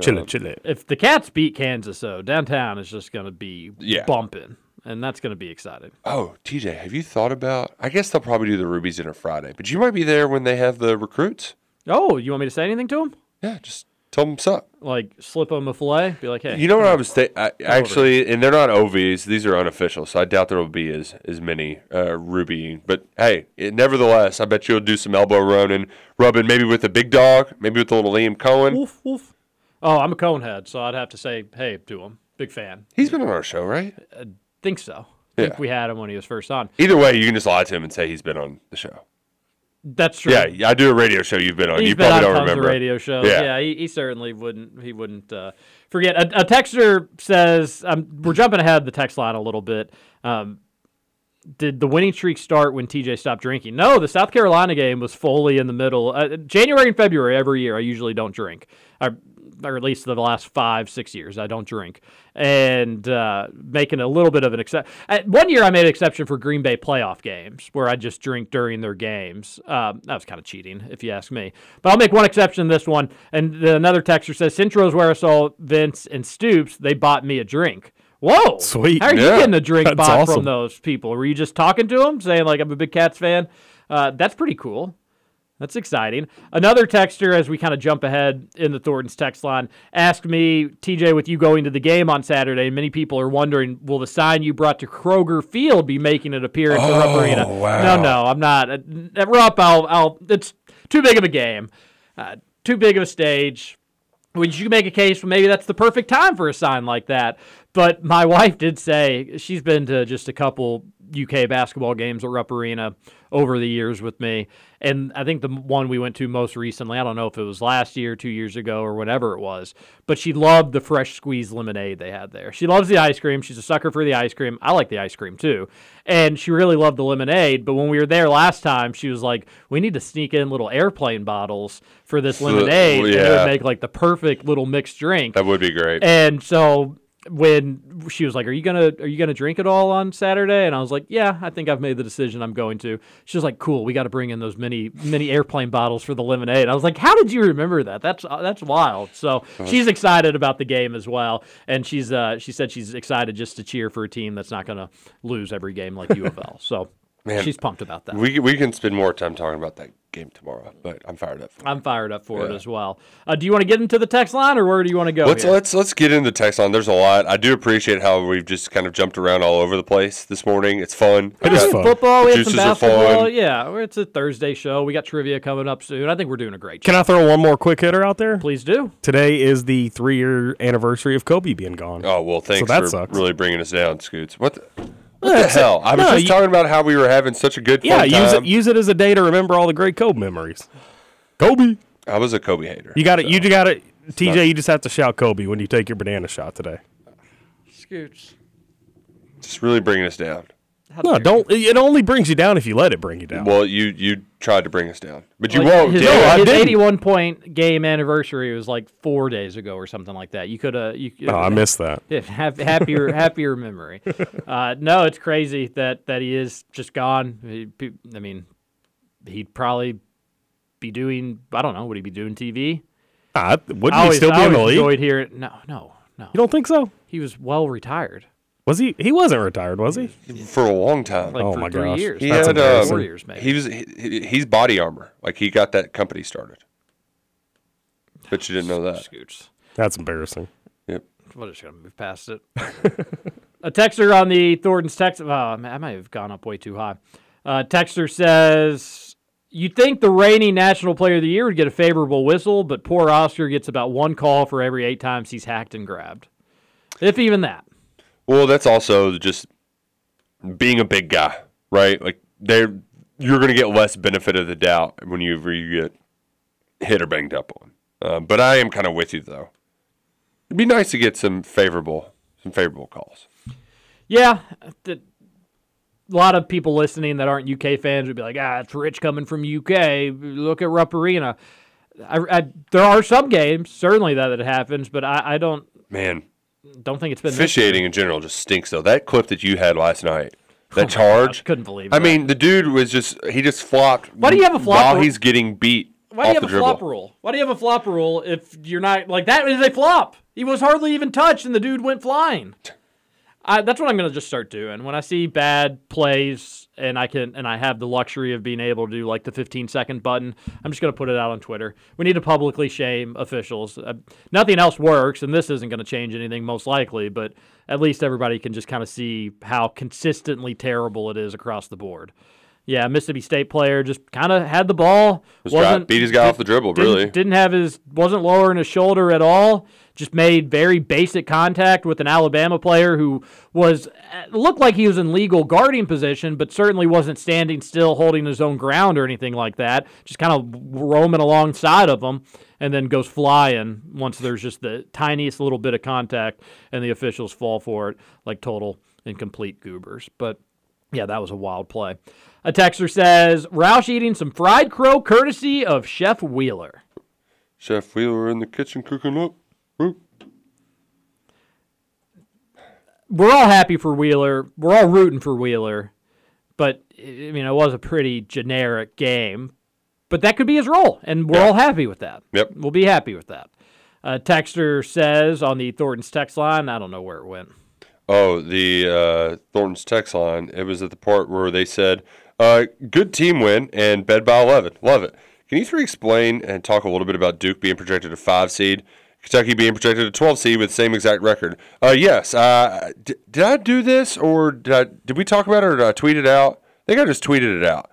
Chili, chili. If the Cats beat Kansas, though, downtown is just going to be Yeah. bumping, and that's going to be exciting. Oh, TJ, have you thought about? I guess they'll probably do the Rubies dinner Friday, but you might be there when they have the recruits. Oh, you want me to say anything to them? Yeah, just tell them what's up. Like slip them a fillet? Be like, hey. You know what I was th- I, actually, and they're not OVs; these are unofficial, so I doubt there will be as as many uh, Ruby. But hey, it, nevertheless, I bet you'll do some elbow running, rubbing, maybe with the big dog, maybe with the little Liam Coen. Woof, woof. Oh, I'm a Conehead, so I'd have to say hey to him. Big fan. He's been on our show, right? I think so. I think Yeah. we had him when he was first on. Either way, you can just lie to him and say he's been on the show. That's true. Yeah, I do a radio show you've been on. He's you been probably on don't tons remember. radio shows. Yeah. Yeah, he, he certainly wouldn't. He wouldn't uh, forget. A, a texter says, um, "We're jumping ahead the text line a little bit." Um, did the winning streak start when TJ stopped drinking? No, the South Carolina game was fully in the middle. Uh, January and February every year, I usually don't drink. I, or at least the last five, six years, I don't drink. And uh, making a little bit of an exception. One year, I made an exception for Green Bay playoff games where I just drink during their games. Um, that was kind of cheating, if you ask me. But I'll make one exception this one. And another texter says, Centros, where I saw Vince and Stoops, they bought me a drink. Whoa! Sweet. How are you getting a drink That's bought awesome. from those people? Were you just talking to them, saying like I'm a big Cats fan? Uh, that's pretty cool. That's exciting. Another texter, as we kind of jump ahead in the Thornton's text line, asked me, TJ, with you going to the game on Saturday, many people are wondering, will the sign you brought to Kroger Field be making an appearance at Rupp Oh, Arena? wow. No, no, I'm not. At, at Rupp, I'll, I'll, it's too big of a game, uh, too big of a stage. Would you make a case for maybe that's the perfect time for a sign like that? But my wife did say she's been to just a couple UK basketball games at Rupp Arena over the years with me. And I think the one we went to most recently, I don't know if it was last year, two years ago, or whatever it was, but she loved the fresh squeezed lemonade they had there. She loves the ice cream. She's a sucker for the ice cream. I like the ice cream too. And she really loved the lemonade. But when we were there last time, she was like, we need to sneak in little airplane bottles for this lemonade. and it would make like the perfect little mixed drink. That would be great. And so when she was like, "Are you gonna Are you gonna drink it all on Saturday?" and I was like, "Yeah, I think I've made the decision. I'm going to." She was like, "Cool, we got to bring in those mini mini airplane bottles for the lemonade." I was like, "How did you remember that? That's uh, that's wild." So she's excited about the game as well, and she's uh, she said she's excited just to cheer for a team that's not gonna lose every game like U of L. So Man, she's pumped about that. We we can spend more time talking about that game tomorrow, but I'm fired up. For. I'm fired up for it as well. Uh, do you want to get into the text line, or where do you want to go? Let's here? let's let's get into the text line. There's a lot. I do appreciate how we've just kind of jumped around all over the place this morning. It's fun. It is Got- fun. Football, we The had some juices are basketball. Yeah, it's a Thursday show. We got trivia coming up soon. I think we're doing a great job. Can I throw one more quick hitter out there? Please do. Today is the three year anniversary of Kobe being gone. Oh well, thanks that for sucks. really bringing us down, Scoots. What the, what the hell? I was no, just you- talking about how we were having such a good fun Yeah, use time. it use it as a day to remember all the great Kobe memories. Kobe. I was a Kobe hater. You got it. You got it. TJ, you just have to shout Kobe when you take your banana shot today. Scoots. Just really bringing us down. No, don't. It only brings you down if you let it bring you down. Well, you you tried to bring us down, but you Like, won't. His, damn it. his 81 point game anniversary was like four days ago or something like that. You could have. You, Oh, I missed that. Yeah, happier, happier memory. Uh, no, it's crazy that that he is just gone. He, I mean, he'd probably be doing. I don't know. Would he be doing TV? Ah, wouldn't I he always- still I be in the league? enjoyed hearing. No, no, no. You don't think so? He was well retired. Was he? He wasn't retired, was he? for a long time. Like Oh for my three gosh. years. He That's had embarrassing. Four years, maybe. he was he, he- he's body armor. Like he got that company started. But you didn't know that. Scoots. That's embarrassing. Yep. We're just gonna move past it. a texter on the Thornton's text. Oh, man, I might have gone up way too high. Uh, texter says, "You think the reigning National Player of the Year would get a favorable whistle, but poor Oscar gets about one call for every eight times he's hacked and grabbed, if even that." Well, that's also just being a big guy, right? Like they're you're going to get less benefit of the doubt when you you get hit or banged up on. Um, but I am kind of with you though. It'd be nice to get some favorable some favorable calls. Yeah, the, a lot of people listening that aren't UK fans would be like, "Ah, it's rich coming from UK. Look at Rupp Arena." I, I, there are some games certainly that it happens, but I, I don't Man, don't think it's been officiating in general just stinks though. That clip that you had last night, that Oh charge, gosh, couldn't believe I that. mean, the dude was just he just flopped. Why do you have a flop while rule? he's getting beat Why do you have a dribble? flop rule? Why do you have a flop rule if you're not like that is a flop? He was hardly even touched and the dude went flying. I, that's what I'm gonna just start doing when I see bad plays and I can and I have the luxury of being able to do like the 15 second button. I'm just gonna put it out on Twitter. We need to publicly shame officials. Uh, nothing else works, and this isn't gonna change anything most likely. But at least everybody can just kind of see how consistently terrible it is across the board. Yeah, Mississippi State player just kind of had the ball. Just tried- beat his guy off the dribble, didn't- really. Didn't have his, wasn't lowering his shoulder at all. Just made very basic contact with an Alabama player who was uh, looked like he was in legal guarding position, but certainly wasn't standing still, holding his own ground or anything like that. Just kind of roaming alongside of him, and then goes flying once there's just the tiniest little bit of contact, and the officials fall for it like total and complete goobers. But yeah, that was a wild play. A texter says Roush eating some fried crow courtesy of Chef Wheeler. Chef Wheeler in the kitchen cooking up. We're all happy for Wheeler. We're all rooting for Wheeler. But I mean, it was a pretty generic game. But that could be his role, and we're all happy with that. Yep. We'll be happy with that. Uh, texter says on the Thornton's text line, I don't know where it went. Oh, the uh, Thornton's text line. It was at the part where they said, uh, "Good team win and bed by 11. Love it." Can you three explain and talk a little bit about Duke being projected a five seed, Kentucky being projected a 12 seed with the same exact record? Uh, yes. Uh, d- did I do this or did I, did we talk about it or did I tweet it out? I think I just tweeted it out.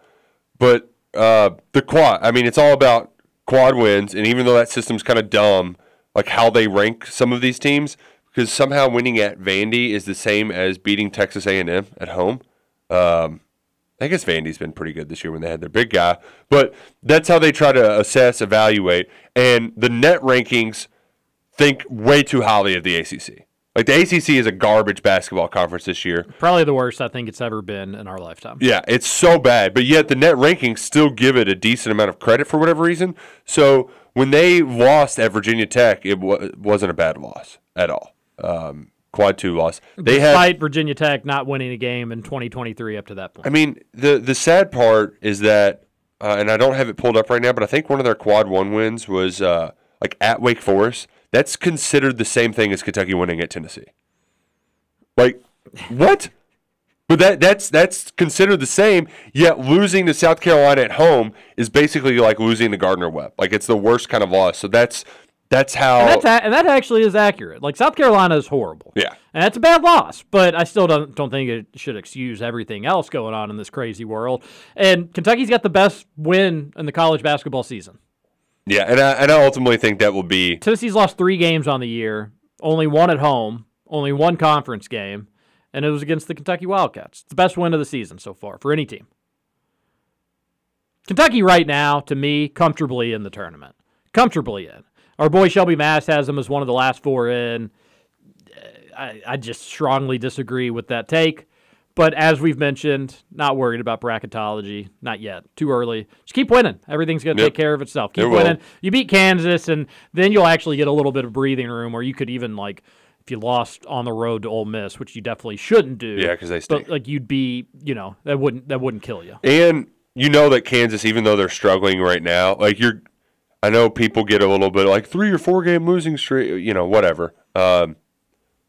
But uh, the quad, I mean, it's all about quad wins, and even though that system's kind of dumb, like how they rank some of these teams, because somehow winning at Vandy is the same as beating Texas A&M at home. Um, I guess Vandy's been pretty good this year when they had their big guy, but that's how they try to assess, evaluate, and the net rankings think way too highly of the ACC. Like the ACC is a garbage basketball conference this year. Probably the worst I think it's ever been in our lifetime. Yeah, it's so bad, but yet the net rankings still give it a decent amount of credit for whatever reason. So when they lost at Virginia Tech, it wa wasn't a bad loss at all. Um, quad two loss. They had. Despite Virginia Tech not winning a game in 2023 up to that point. I mean, the the sad part is that, uh, and I don't have it pulled up right now, but I think one of their quad one wins was uh, like at Wake Forest. That's considered the same thing as Kentucky winning at Tennessee. Like, what? But that that's that's considered the same. Yet losing to South Carolina at home is basically like losing to Gardner Webb. Like it's the worst kind of loss. So that's that's how. And, that's a- and that actually is accurate. Like South Carolina is horrible. Yeah. And that's a bad loss, but I still don't don't think it should excuse everything else going on in this crazy world. And Kentucky's got the best win in the college basketball season. yeah, and I and I ultimately think that will be Tennessee's lost three games on the year, only one at home, only one conference game, and it was against the Kentucky Wildcats. It's the best win of the season so far for any team. Kentucky right now, to me, comfortably in the tournament. Comfortably in. Our boy Shelby Mast has them as one of the last four in. I, I just strongly disagree with that take. But as we've mentioned, not worried about bracketology. Not yet. Too early. Just keep winning. Everything's going to Yep. take care of itself. Keep It will. winning. You beat Kansas, and then you'll actually get a little bit of breathing room, or you could even like if you lost on the road to Ole Miss, which you definitely shouldn't do. Yeah, because they stink. But like you'd be, you know, that wouldn't that wouldn't kill you. And you know that Kansas, even though they're struggling right now, like you're, I know people get a little bit like three or four game losing streak, you know, whatever. Um,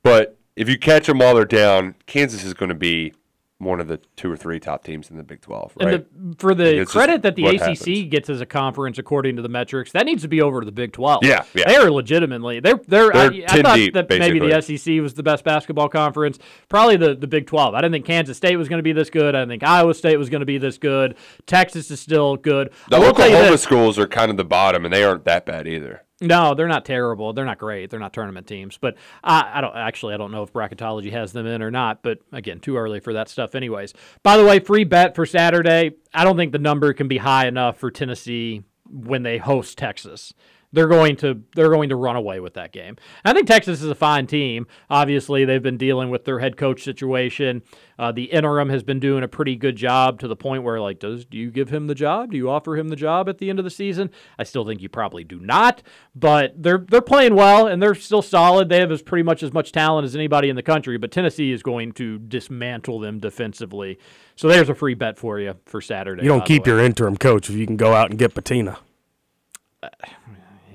but if you catch them while they're down, Kansas is going to be one of the two or three top teams in the Big 12, right? And the, for the credit that the ACC happens. gets as a conference, according to the metrics, that needs to be over to the Big 12. Yeah, yeah. They are legitimately. They're, they're, They're I, I thought deep, that maybe the. SEC was the best basketball conference. Probably the, the Big 12. I didn't think Kansas State was going to be this good. I didn't think Iowa State was going to be this good. Texas is still good. The I will tell you Oklahoma schools are kind of the bottom, and they aren't that bad either. No, they're not terrible. They're not great. They're not tournament teams. But I, I don't actually. I don't know if bracketology has them in or not. But again, too early for that stuff. Anyways. By the way, free bet for Saturday. I don't think the number can be high enough for Tennessee when they host Texas. They're going to they're going to run away with that game. I think Texas is a fine team. Obviously, they've been dealing with their head coach situation. Uh, the interim has been doing a pretty good job to the point where like, does do you give him the job? Do you offer him the job at the end of the season? I still think you probably do not. But they're they're playing well and they're still solid. They have as pretty much as much talent as anybody in the country. But Tennessee is going to dismantle them defensively. So there's a free bet for you for Saturday. You don't keep your interim coach if you can go out and get Pitino.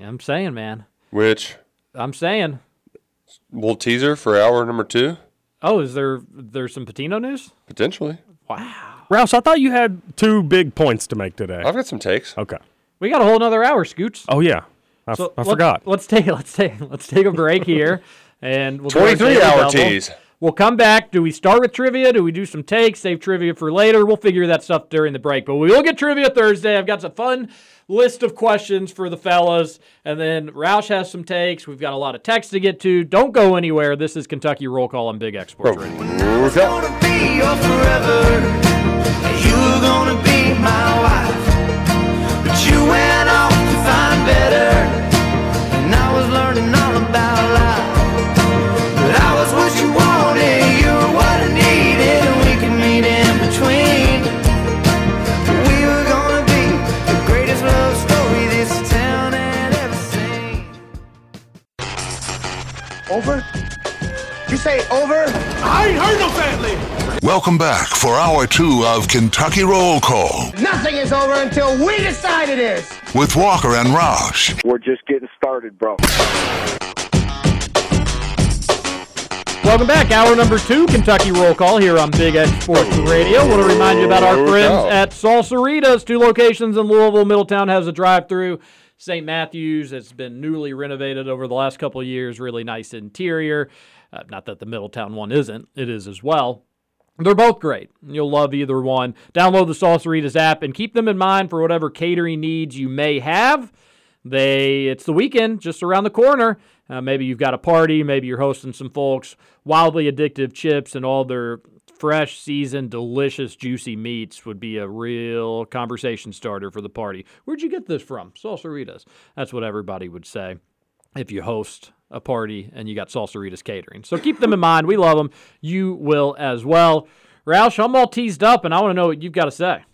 I'm saying, man. Which I'm saying. little teaser for hour number two, Oh, is there there's some Pitino news? potentially. Wow. Roush, I thought you had two big points to make today. I've got some takes. Okay. We got a whole another hour, Scoots. Oh yeah, I, f- So I let- forgot. Let's take let's take let's take a break here, and we'll do 23 daily hour double. tease. We'll come back. Do we start with trivia? Do we do some takes? Save trivia for later. We'll figure that stuff during the break. But we will get trivia Thursday. I've got some fun list of questions for the fellas, and then Roush has some takes. We've got a lot of text to get to. Don't go anywhere. This is Kentucky Roll Call on Big X Sports Radio. be Over? You say over? I ain't heard no family. Welcome back for hour two of Kentucky Roll Call Nothing is over until we decide it is. with Walker and Roush. We're just getting started, bro. Welcome back. Hour number two, Kentucky Roll Call here on Big X Sports Radio. Want to remind you about our friends at Salsaritas. Two locations in Louisville. Middletown has a drive-through. St. Matthews It's been newly renovated over the last couple years. Really nice interior. Uh, not that the Middletown one isn't. It is as well. They're both great. You'll love either one. Download the Salsaritas app and keep them in mind for whatever catering needs you may have. They it's the weekend just around the corner. Uh, maybe you've got a party, maybe you're hosting some folks. Wildly addictive chips and all their fresh, seasoned, delicious, juicy meats would be a real conversation starter for the party. Where'd you get this from? Salsaritas. That's what everybody would say if you host a party and you got Salsaritas catering. So keep them in mind. We love them. You will as well. Roush, I'm all teased up and I want to know what you've got to say.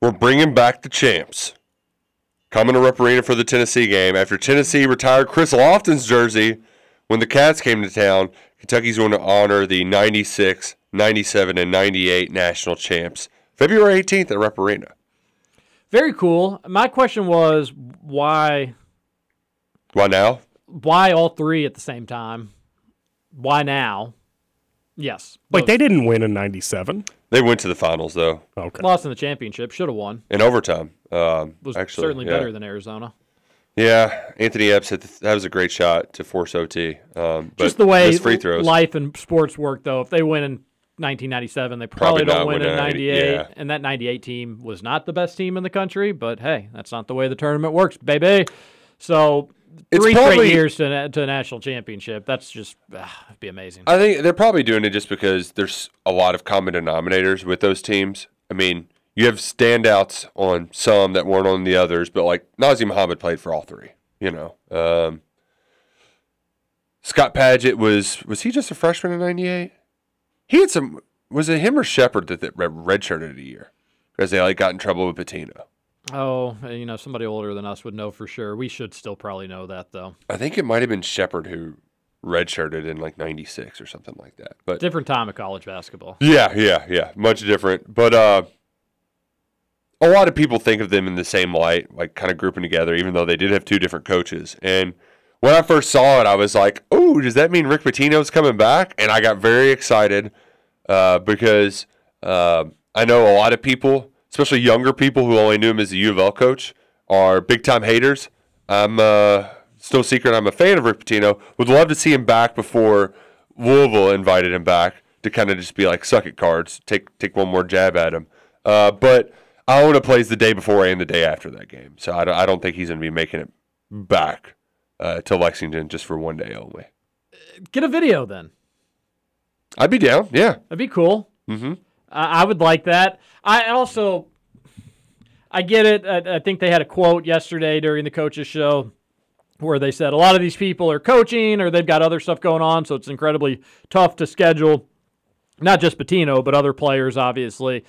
We're bringing back the champs. Coming to Rupp Arena for the Tennessee game. After Tennessee retired Chris Lofton's jersey when the Cats came to town, Kentucky's going to honor the 96, 97, and 98 national champs February 18th at Rupp Arena. Very cool. My question was why Why now? why all three at the same time? Why now? Yes. Wait, they didn't win in '97. They went to the finals, though, Okay. lost in the championship. Should have won. in overtime. Um, Was actually, certainly yeah. better than Arizona. Yeah, Anthony Epps hit the, that was a great shot to force OT. Um, but Just the way free throws. life and sports work, though. If they win in 1997, they probably, Probably don't win win in in 90, 98. yeah. And that 98 team was not the best team in the country, but hey, that's not the way the tournament works, baby. So It's three probably- straight years to, a- to a national championship. That's just, ah, it'd be amazing. I think they're probably doing it just because there's a lot of common denominators with those teams. I mean, you have standouts on some that weren't on the others, but like Nazr Mohammed played for all three. You know, um, Scott Padgett was was he just a freshman in '98? He had some. Was it him or Sheppard that, that redshirted a year because they like got in trouble with Pitino? Oh, you know, somebody older than us would know for sure. We should still probably know that, though. I think it might have been Sheppard who redshirted in like '96 or something like that. But Different time of college basketball. Yeah, yeah, yeah. Much different. But uh a lot of people think of them in the same light, like kind of grouping together, even though they did have two different coaches. And when I first saw it, I was like, "Oh, does that mean Rick Pitino's coming back?" And I got very excited uh, because uh, I know a lot of people, especially younger people who only knew him as a U of L coach, are big time haters. I'm uh, still secret. I'm a fan of Rick Pitino. Would love to see him back before Louisville invited him back to kind of just be like suck it cards, take take one more jab at him. Uh, but Iona plays the day before and the day after that game, so I don't, I don't think he's going to be making it back uh, to Lexington just for one day only. Get a video then. I'd be down. Yeah, That'd be cool. Mm-hmm. I I would like that. I also, I get it. I, I think they had a quote yesterday during the coaches show where they said a lot of these people are coaching or they've got other stuff going on, so it's incredibly tough to schedule. Not just Pitino, but other players, obviously.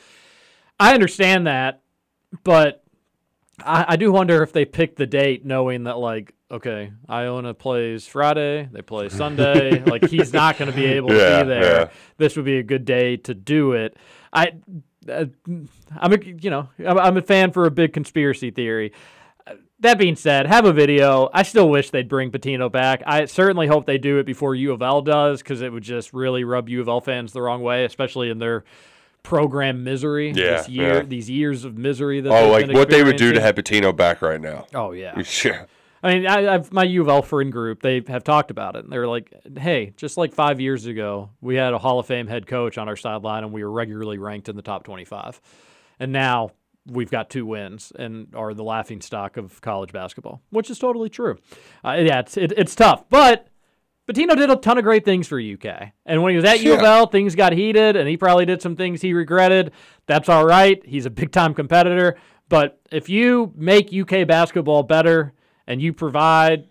I understand that, but I, I do wonder if they picked the date knowing that, like, okay, Iona plays Friday, they play Sunday. like, he's not going to be able to Yeah, be there. yeah. This would be a good day to do it. I, uh, I'm a, you know, I'm, I'm a fan for a big conspiracy theory. That being said, have a video. I still wish they'd bring Pitino back. I certainly hope they do it before U of L does because it would just really rub U of L fans the wrong way, especially in their program misery. Yeah, this year, yeah. these years of misery that Oh, like what they would do to have Pitino back right now. Oh yeah. Yeah. I mean, I, I've my U of L friend group. They have talked about it. They're like, "Hey, just like five years ago, we had a Hall of Fame head coach on our sideline, and we were regularly ranked in the top 25. And now we've got two wins and are the laughing stock of college basketball, which is totally true. Uh, yeah, it's it, it's tough, but Pitino did a ton of great things for UK. And when he was at U of L, things got heated, and he probably did some things he regretted. That's all right. He's a big time competitor. But if you make UK basketball better and you provide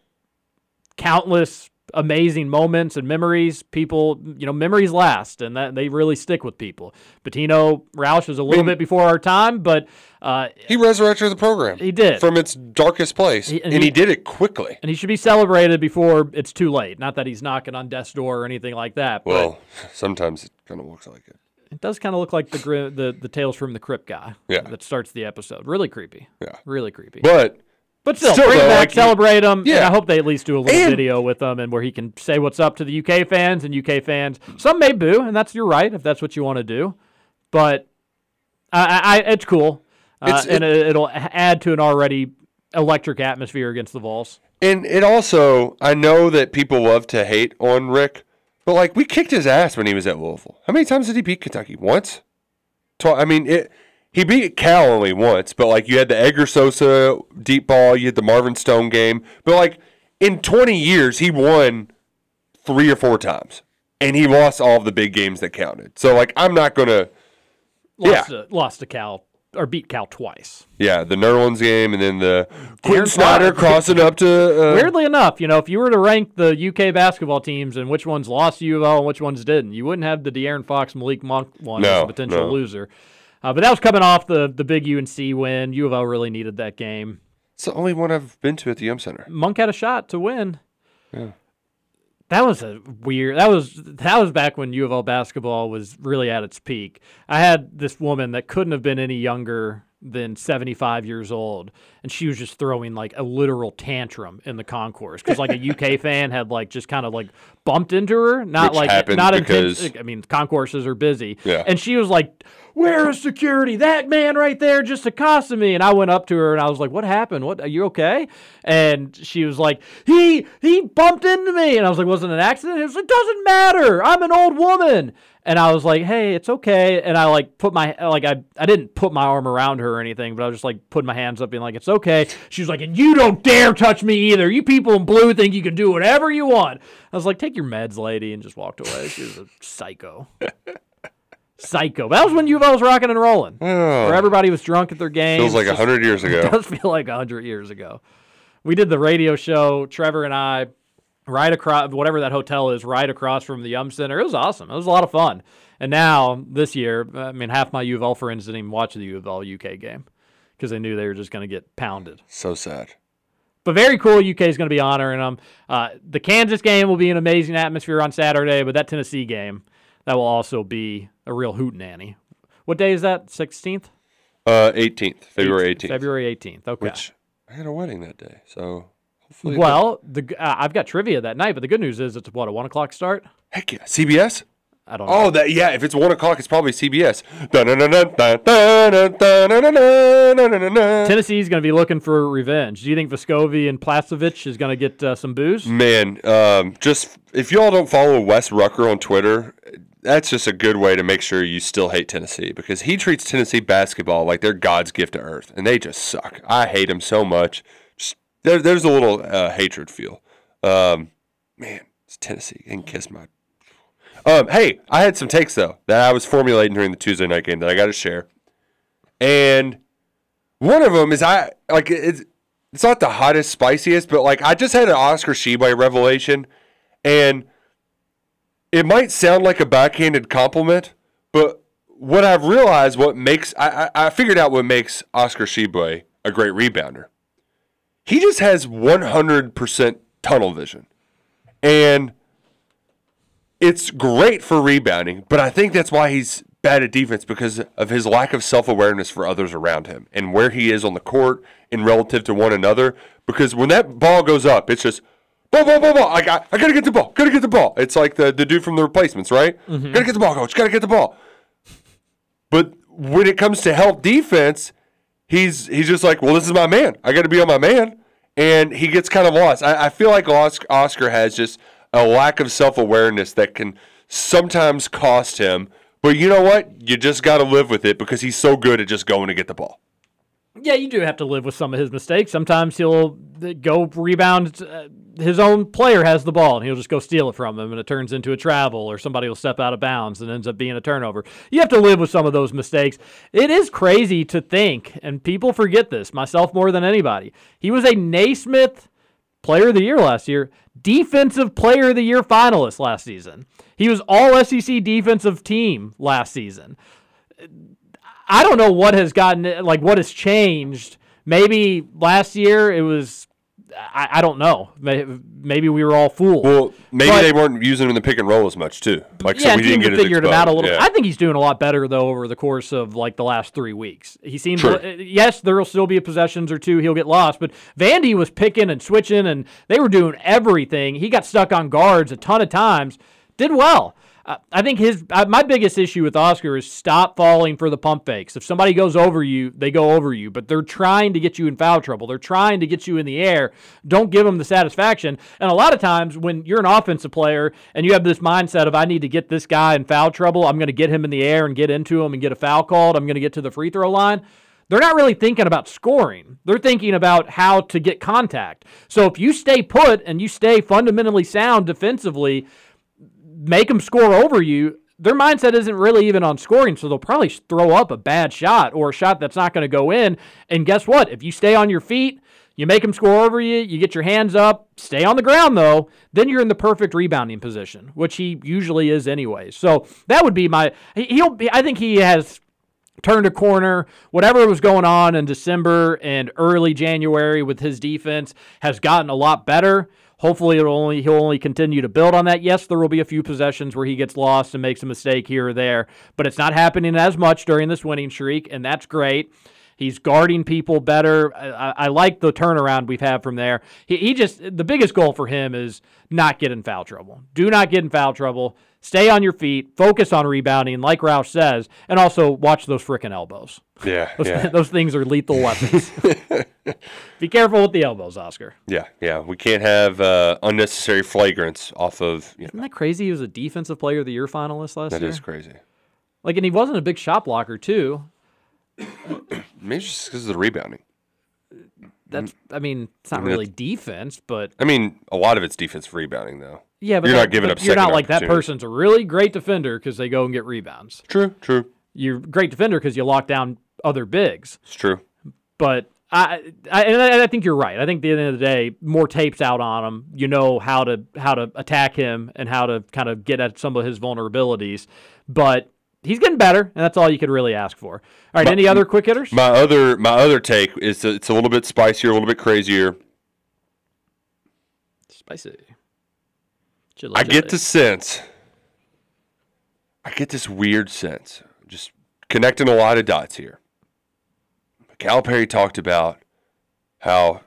countless amazing moments and memories, people, you know, memories last, and that they really stick with people. Pitino Roush was a little bit before our time, but uh, He resurrected the program. He did. from its darkest place, He- and, and he, he- did it quickly. and he should be celebrated before it's too late. Not that he's knocking on death's door or anything like that. But Well, sometimes it kind of looks like it. It does kind of look like the the the Tales from the Crypt guy. Yeah. That starts the episode. Really creepy. Yeah. Really creepy. But but still, still, bring though, back, like, celebrate them. Yeah. I hope they at least do a little And- video with them and where he can say what's up to the UK fans and UK fans. Some may boo, and that's your right if that's what you want to do. But I, I, I it's cool, uh, It's- and it, it'll add to an already electric atmosphere against the Vols. And it also, I know that people love to hate on Rick, but like we kicked his ass when he was at Louisville. How many times did he beat Kentucky? Once? Twi- I mean, it. He beat Cal only once, but like you had the Edgar Sosa deep ball, you had the Marvin Stone game, but like in 20 years he won three or four times, and he lost all of the big games that counted. So like I'm not gonna, Lost yeah, to, lost to Cal or beat Cal twice. yeah, the Nerlens game, and then the Quinn Snider crossing up to uh, Weirdly enough, you know, if you were to rank the UK basketball teams and which ones lost to U of L and which ones didn't, you wouldn't have the De'Aaron Fox Malik Monk one as a potential no. loser. Uh, but that was coming off the the big UNC win. U of L really needed that game. It's the only one I've been to at the Yum Center. Monk had a shot to win. Yeah. That was a weird. That was that was back when U of L basketball was really at its peak. I had this woman that couldn't have been any younger than 75 years old, and she was just throwing like a literal tantrum in the concourse because like a UK fan had like just kind of like bumped into her, not Which like not because-. I mean, concourses are busy, Yeah. and she was like, "Where is security? That man right there just accosted me." And I went up to her and I was like, "What happened? What are you okay?" And she was like, "He he bumped into me." And I was like, wasn't an accident?" It was like, "Doesn't matter. I'm an old woman." And I was like, "Hey, it's okay." And I like put my like I I didn't put my arm around her or anything, but I was just like putting my hands up, being like, "It's okay." She was like, "And you don't dare touch me either. You people in blue think you can do whatever you want." I was like, "Take your meds, lady," and just walked away. She was a psycho. Psycho. That was when U of L was rocking and rolling. Oh. Where everybody was drunk at their games. Oh. Feels like Just- 100 years ago. It does feel like 100 years ago. We did the radio show, Trevor and I, right across, whatever that hotel is, right across from the Yum Center. It was awesome. It was a lot of fun. And now, this year, I mean, half my U of L friends didn't even watch the U of L UK game because they knew they were just going to get pounded. So sad. But very cool. UK is going to be honoring them. Uh, the Kansas game will be an amazing atmosphere on Saturday, but that Tennessee game, that will also be a real hootenanny. What day is that? 16th? Uh, 18th, February 18th. February 18th. Okay. Which I had a wedding that day, so well, the, uh, I've got trivia that night, but the good news is it's what a one o'clock start. Heck yeah, CBS. I don't. Oh, know. that yeah. If it's one o'clock, it's probably CBS. Tennessee's going to be looking for revenge. Do you think Vescovi and Plavsic is going to get uh, some booze? Man, um, just if y'all don't follow Wes Rucker on Twitter, that's just a good way to make sure you still hate Tennessee because he treats Tennessee basketball like they're God's gift to earth, and they just suck. I hate them so much. There, there's a little uh, hatred feel. Um, man, it's Tennessee and kiss my. Um, hey, I had some takes though that I was formulating during the Tuesday night game that I got to share, and one of them is I like it's it's not the hottest, spiciest, but like I just had an Oscar Sheboy revelation, and it might sound like a backhanded compliment, but what I've realized, what makes I I, I figured out what makes Oscar Sheboy a great rebounder. He just has 100% tunnel vision, and it's great for rebounding. But I think that's why he's bad at defense because of his lack of self awareness for others around him and where he is on the court in relative to one another. Because when that ball goes up, it's just ball, ball, ball, ball. I got, I gotta get the ball, gotta get the ball. It's like the, the dude from the replacements, right? Mhm. Gotta get the ball, coach. Gotta get the ball. But when it comes to help defense, he's he's just like, well, this is my man. I got to be on my man, and he gets kind of lost. I, I feel like Os- Oscar has just a lack of self awareness that can sometimes cost him. But you know what? You just got to live with it because he's so good at just going to get the ball. Yeah, you do have to live with some of his mistakes. Sometimes he'll uh, go rebound. His own player has the ball, and he'll just go steal it from him, and it turns into a travel, or somebody will step out of bounds and ends up being a turnover. You have to live with some of those mistakes. It is crazy to think, and people forget this, myself more than anybody. He was a Naismith Player of the Year last year, Defensive Player of the Year finalist last season. He was All SEC Defensive Team last season. I don't know what has gotten like what has changed. Maybe last year it was. I, I don't know. Maybe we were all fooled. Well, maybe But- they weren't using him in the pick and roll as much too. Like so yeah, we teams didn't get figured him out a little. Yeah. I think he's doing a lot better though over the course of like the last three weeks. He seems. True. uh, Yes, there will still be possessions or two he'll get lost, but Vandy was picking and switching, and they were doing everything. He got stuck on guards a ton of times. Did well. Uh, I think his uh, my biggest issue with Oscar is stop falling for the pump fakes. If somebody goes over you, they go over you, but they're trying to get you in foul trouble. They're trying to get you in the air. Don't give them the satisfaction. And a lot of times when you're an offensive player and you have this mindset of I need to get this guy in foul trouble, I'm going to get him in the air and get into him and get a foul called. I'm going to get to the free throw line. They're not really thinking about scoring. They're thinking about how to get contact. So if you stay put and you stay fundamentally sound defensively, make them score over you, their mindset isn't really even on scoring, so they'll probably throw up a bad shot or a shot that's not going to go in. And guess what? If you stay on your feet, you make them score over you, you get your hands up, stay on the ground though, then you're in the perfect rebounding position, which he usually is anyway. So that would be my he- he'll be I think he has turned a corner. Whatever was going on in December and early January with his defense has gotten a lot better. Hopefully, it'll only he'll only continue to build on that. Yes, there will be a few possessions where he gets lost and makes a mistake here or there, but it's not happening as much during this winning streak, and that's great. He's guarding people better. I, I- like the turnaround we've had from there. He, he just the biggest goal for him is not get in foul trouble. Do not get in foul trouble. Stay on your feet. Focus on rebounding, like Roush says, and also watch those frickin' elbows. Yeah, Those, yeah. those things are lethal weapons. Be careful with the elbows, Oscar. Yeah, yeah. We can't have uh, unnecessary flagrants off of. You Isn't that crazy? He was a Defensive Player of the Year finalist last that year. That is crazy. Like, and he wasn't a big shot blocker too. Maybe just because of the rebounding. That's, I mean, it's not I mean, really defense, but I mean, a lot of it's defensive rebounding, though. Yeah, but you're that- not giving up. You're not like that person's a really great defender because they go and get rebounds. True, true. You're a great defender because you lock down other bigs. It's true. But I, I, and I I think you're right. I think at the end of the day, more tapes out on him. You know how to how to attack him and how to kind of get at some of his vulnerabilities. But he's getting better, and that's all you could really ask for. All right, My- any other quick hitters? My other my other take is it's a little bit spicier, a little bit crazier. Spicy. I get the sense. I get this weird sense. Just connecting a lot of dots here. Calipari talked about how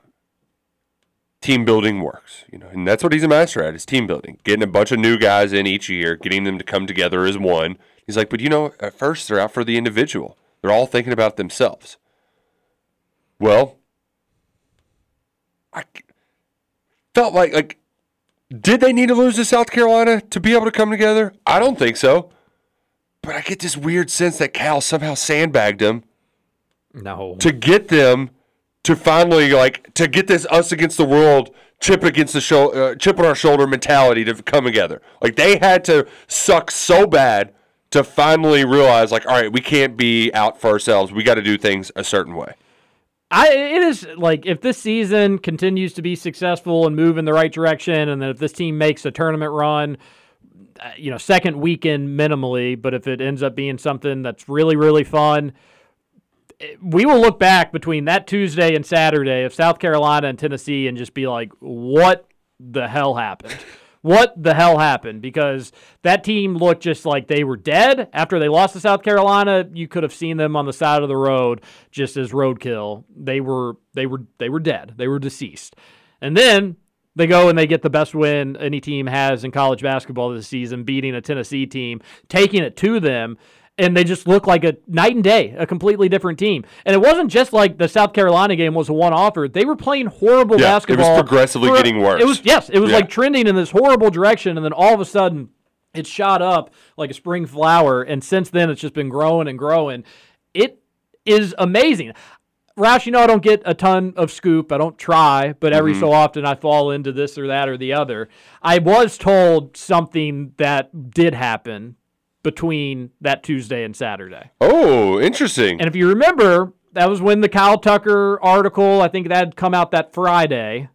team building works. You know, and that's what he's a master at is team building, getting a bunch of new guys in each year, getting them to come together as one. He's like, but you know, at first they're out for the individual. They're all thinking about themselves. Well, I felt like like did they need to lose to South Carolina to be able to come together? I don't think so. But I get this weird sense that Cal somehow sandbagged them No. to get them to finally like to get this us against the world chip against the show uh, chip on our shoulder mentality to come together. Like they had to suck so bad to finally realize like all right, we can't be out for ourselves. We got to do things a certain way. I it is like if this season continues to be successful and move in the right direction, and then if this team makes a tournament run, uh, you know, second weekend minimally, but if it ends up being something that's really really fun, eh, we will look back between that Tuesday and Saturday of South Carolina and Tennessee and just be like, what the hell happened? What the hell happened? Because that team looked just like they were dead after they lost to South Carolina. You could have seen them on the side of the road just as roadkill. They were they were they were dead. They were deceased. And then they go and they get the best win any team has in college basketball this season, beating a Tennessee team, taking it to them, and they just look like a night and day, a completely different team. And it wasn't just like the South Carolina game was a one-offer. They were playing horrible Yeah, it was progressively for- getting worse. It was yes, it was Yeah. like trending in this horrible direction, and then all of a sudden it shot up like a spring flower, and since then it's just been growing and growing. It is amazing. Roush, you know I don't get a ton of scoop. I don't try, but every Mm-hmm. so often I fall into this or that or the other. I was told something that did happen between that Tuesday and Saturday. Oh, interesting. And if you remember, that was when the Kyle Tucker article, I think that had come out that Friday,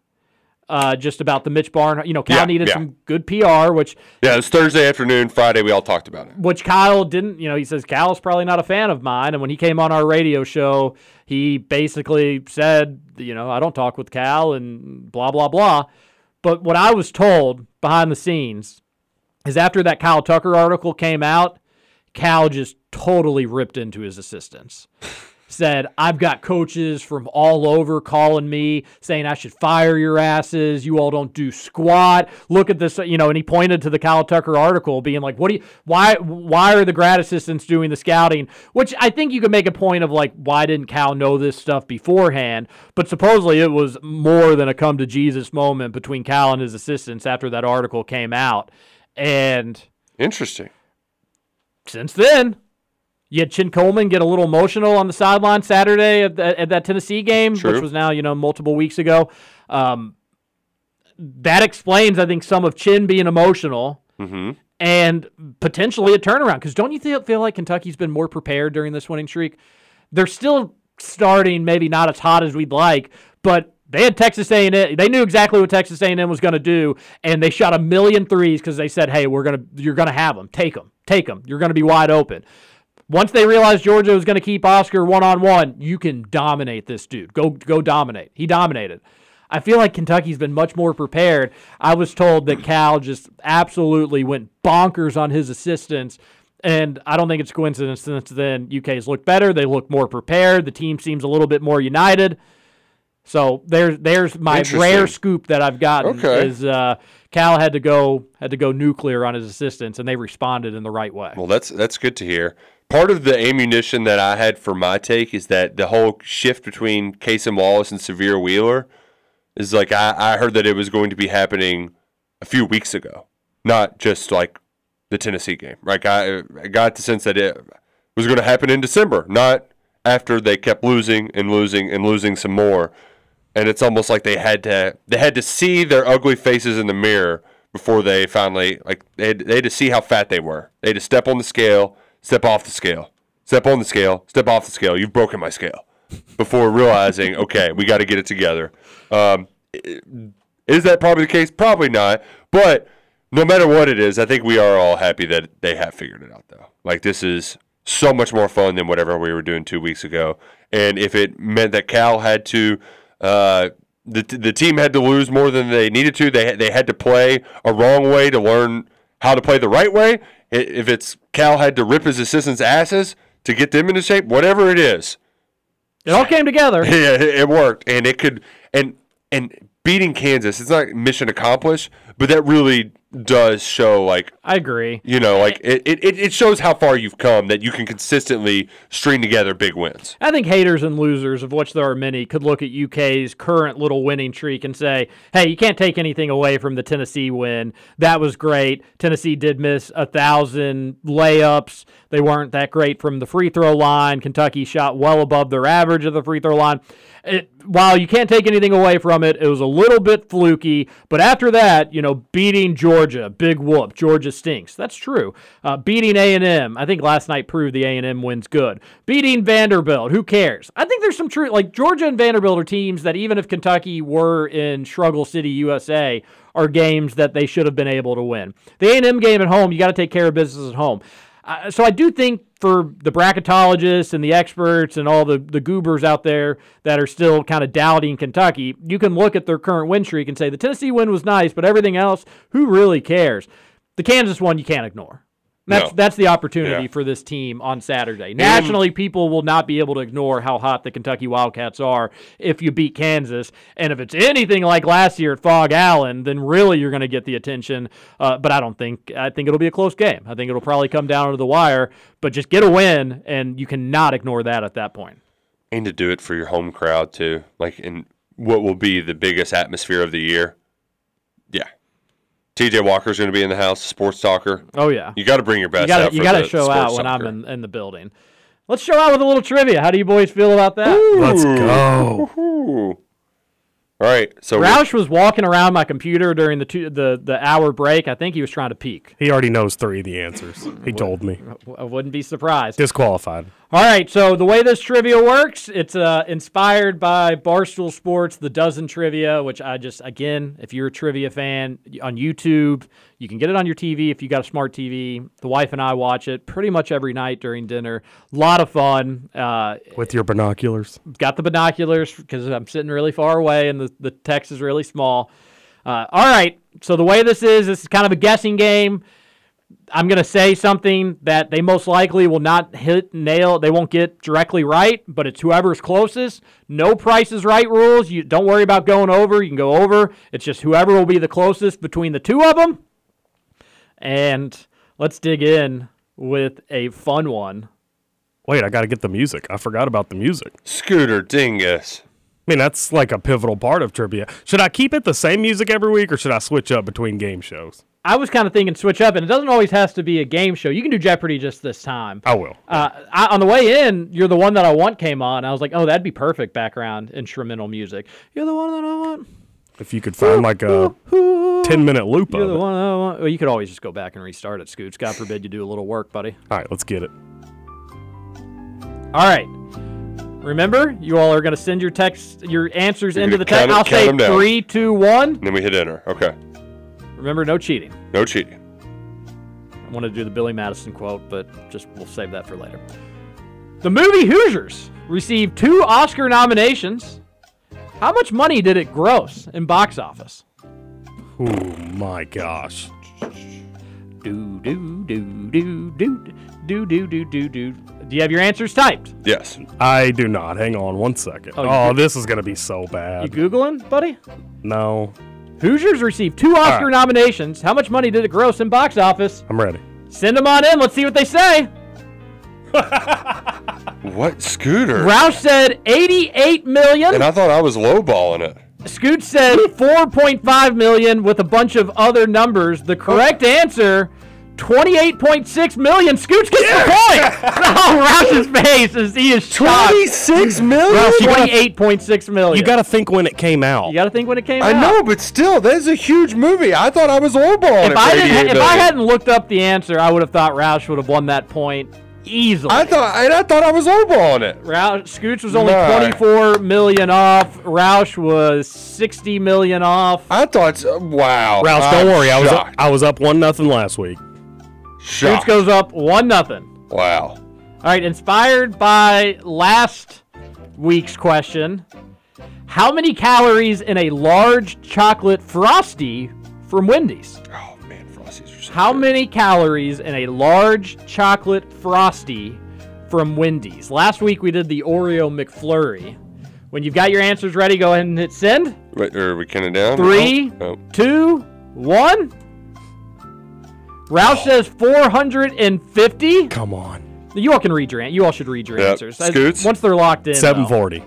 uh, just about the Mitch Barn. You know, Cal Yeah, needed yeah. some good PR, which Yeah, it was Thursday afternoon, Friday. We all talked about it. which Kyle didn't, you know, he says Kyle's probably not a fan of mine. And when he came on our radio show, he basically said, you know, I don't talk with Cal and blah, blah, blah. But what I was told behind the scenes is after that Kyle Tucker article came out, Cal just totally ripped into his assistants. Said, I've got coaches from all over calling me saying I should fire your asses. You all don't do squat. Look at this, you know, and he pointed to the Kyle Tucker article being like, what do you, why, why are the grad assistants doing the scouting? Which I think you could make a point of like, why didn't Cal know this stuff beforehand? But supposedly it was more than a come to Jesus moment between Cal and his assistants after that article came out. And Interesting. since then, you had Chin Coleman get a little emotional on the sideline Saturday at, the, at that Tennessee game, True. which was now you know multiple weeks ago. Um, that explains, I think, some of Chin being emotional Mm-hmm. and potentially a turnaround. Because don't you feel, feel like Kentucky's been more prepared during this winning streak? They're still starting, maybe not as hot as we'd like, but they had Texas A&M. They knew exactly what Texas A&M was going to do, and they shot a million threes because they said, "Hey, we're gonna, you're gonna have them. Take them, take them. You're gonna be wide open." Once they realized Georgia was going to keep Oscar one on one, you can dominate this dude. Go, go dominate. He dominated. I feel like Kentucky's been much more prepared. I was told that Cal just absolutely went bonkers on his assistants. And I don't think it's coincidence since then UK's looked better. They look more prepared. The team seems a little bit more united. So there's there's my rare scoop that I've gotten Okay. is uh, Cal had to go had to go nuclear on his assistants and they responded in the right way. Well, that's that's good to hear. Part of the ammunition that I had for my take is that the whole shift between Cason Wallace and Sahvir Wheeler is like I, I heard that it was going to be happening a few weeks ago, not just like the Tennessee game. Like I, I got the sense that it was going to happen in December, not after they kept losing and losing and losing some more. And it's almost like they had to they had to see their ugly faces in the mirror before they finally like they had, they had to see how fat they were. They had to step on the scale, step off the scale, step on the scale, step off the scale. You've broken my scale. Before realizing, okay, we got to get it together. Um, is that probably the case? Probably not. But no matter what it is, I think we are all happy that they have figured it out, though. Like, this is so much more fun than whatever we were doing two weeks ago. And if it meant that Cal had to, uh, the, the team had to lose more than they needed to, they, they had to play a wrong way to learn how to play the right way. If it's Cal had to rip his assistants' asses to get them into shape, whatever it is, It all came together. yeah, it it worked, and it could, and and beating Kansas, it's not mission accomplished, but that really does show like I agree. you know, like it, it, it shows how far you've come that you can consistently string together big wins. I think haters and losers, of which there are many, could look at UK's current little winning streak and say, hey, you can't take anything away from the Tennessee win. That was great. Tennessee did miss a thousand layups. They weren't that great from the free throw line. Kentucky shot well above their average of the free throw line. It, while you can't take anything away from it, it was a little bit fluky. But after that, you know, beating Georgia, big whoop. Georgia stinks. That's true. Uh, beating A and M, I think last night proved the A and M wins good. Beating Vanderbilt, who cares? I think there's some truth. Like Georgia and Vanderbilt are teams that even if Kentucky were in Struggle City, USA, are games that they should have been able to win. The A and M game at home, you got to take care of business at home. Uh, so I do think for the bracketologists and the experts and all the, the goobers out there that are still kind of doubting Kentucky, you can look at their current win streak and say the Tennessee win was nice, but everything else, who really cares? The Kansas one you can't ignore. That's No. that's the opportunity Yeah. for this team on Saturday. Nationally, people will not be able to ignore how hot the Kentucky Wildcats are if you beat Kansas. And if it's anything like last year at Phog Allen, then really you're going to get the attention. Uh, but I don't think I think it'll be a close game. I think it'll probably come down to the wire. But just get a win, and you cannot ignore that at that point. And to do it for your home crowd too, like in what will be the biggest atmosphere of the year. Yeah. TJ Walker's going to be in the house, sports talker. Oh yeah, You got to bring your best you gotta, you gotta show out when talker. I'm in, in the building. Let's show out with a little trivia. How do you boys feel about that? Let's go. Ooh. All right, so we- Roush was walking around my computer during the two, the the hour break. I think he was trying to peek. He already knows three of the answers. He told me. I wouldn't be surprised. Disqualified. All right, so the way this trivia works, it's uh, inspired by Barstool Sports, the Dozen Trivia, which I just, again, if you're a trivia fan on YouTube, you can get it on your TV if you got a smart TV. The wife and I watch it pretty much every night during dinner. A lot of fun. Uh, With your binoculars. got the binoculars because I'm sitting really far away and the, the text is really small. Uh, all right, so the way this is, this is kind of a guessing game. I'm going to say something that they most likely will not hit, nail, they won't get directly right, but it's whoever's closest. No price is right rules. You don't worry about going over. You can go over. It's just whoever will be the closest between the two of them. And let's dig in with a fun one. Wait, I got to get the music. I forgot about the music. Scooter Dingus. I mean, that's like a pivotal part of trivia. Should I keep it the same music every week or should I switch up between game shows? I was kind of thinking switch up, and it doesn't always has to be a game show. You can do Jeopardy just this time. I will. Uh, I, on the way in, you're the one that I want came on. I was like, oh, that'd be perfect background instrumental music. You're the one that I want. If you could find like a 10 minute loop You're of the it. one I want. Well, you could always just go back and restart it, Scoots. God forbid you do a little work, buddy. All right, let's get it. All right. Remember, you all are going to send your text, your answers You're into the gonna text. count it- I'll count say them down. three, two, one. And then we hit enter. Okay. Remember, no cheating. No cheating. I wanted to do the Billy Madison quote, but just we'll save that for later. The movie Hoosiers received two Oscar nominations. How much money did it gross in box office? Oh my gosh. Do do do do do do do do do do. Do you have your answers typed? Yes. I do not. Hang on one second. Oh, Oh, you- this is going to be so bad. You bad. googling, buddy? No, Hoosiers received two Oscar right. nominations. How much money did it gross in box office? I'm ready. Send them on in. Let's see what they say. What scooter? Roush said 88 million. And I thought I was lowballing it. Scoot said 4.5 million with a bunch of other numbers. The correct answer, 28.6 million. Scoots gets the point. oh, Roush's face is he is shocked. 26 million? Roush, you gotta- 28.6 million. You got to think when it came out. you got to think when it came out. I out. know, but still, that's a huge movie. I thought I was lowballing it. If I for didn't, if I million. hadn't looked up the answer, I would have thought Roush would have won that point easily. I thought, and I thought I was lowballing it. Roush, Scoots was only Nah. 24 million off. Roush was 60 million off. I thought, wow. Roush, I'm don't worry. I was up. I was up one nothing last week. Scoots shocked. goes up one nothing. Wow. All right, inspired by last week's question, how many calories in a large chocolate frosty from Wendy's? Oh How many calories in a large chocolate frosty from Wendy's? Last week we did the Oreo McFlurry. When you've got your answers ready, go ahead and hit send. Wait, are we counting down? Three, Oh, oh. two, one. Roush says 450. Come on. You all can read your You all should read your Yep. answers. As- Scoots? Once they're locked in. though. 740.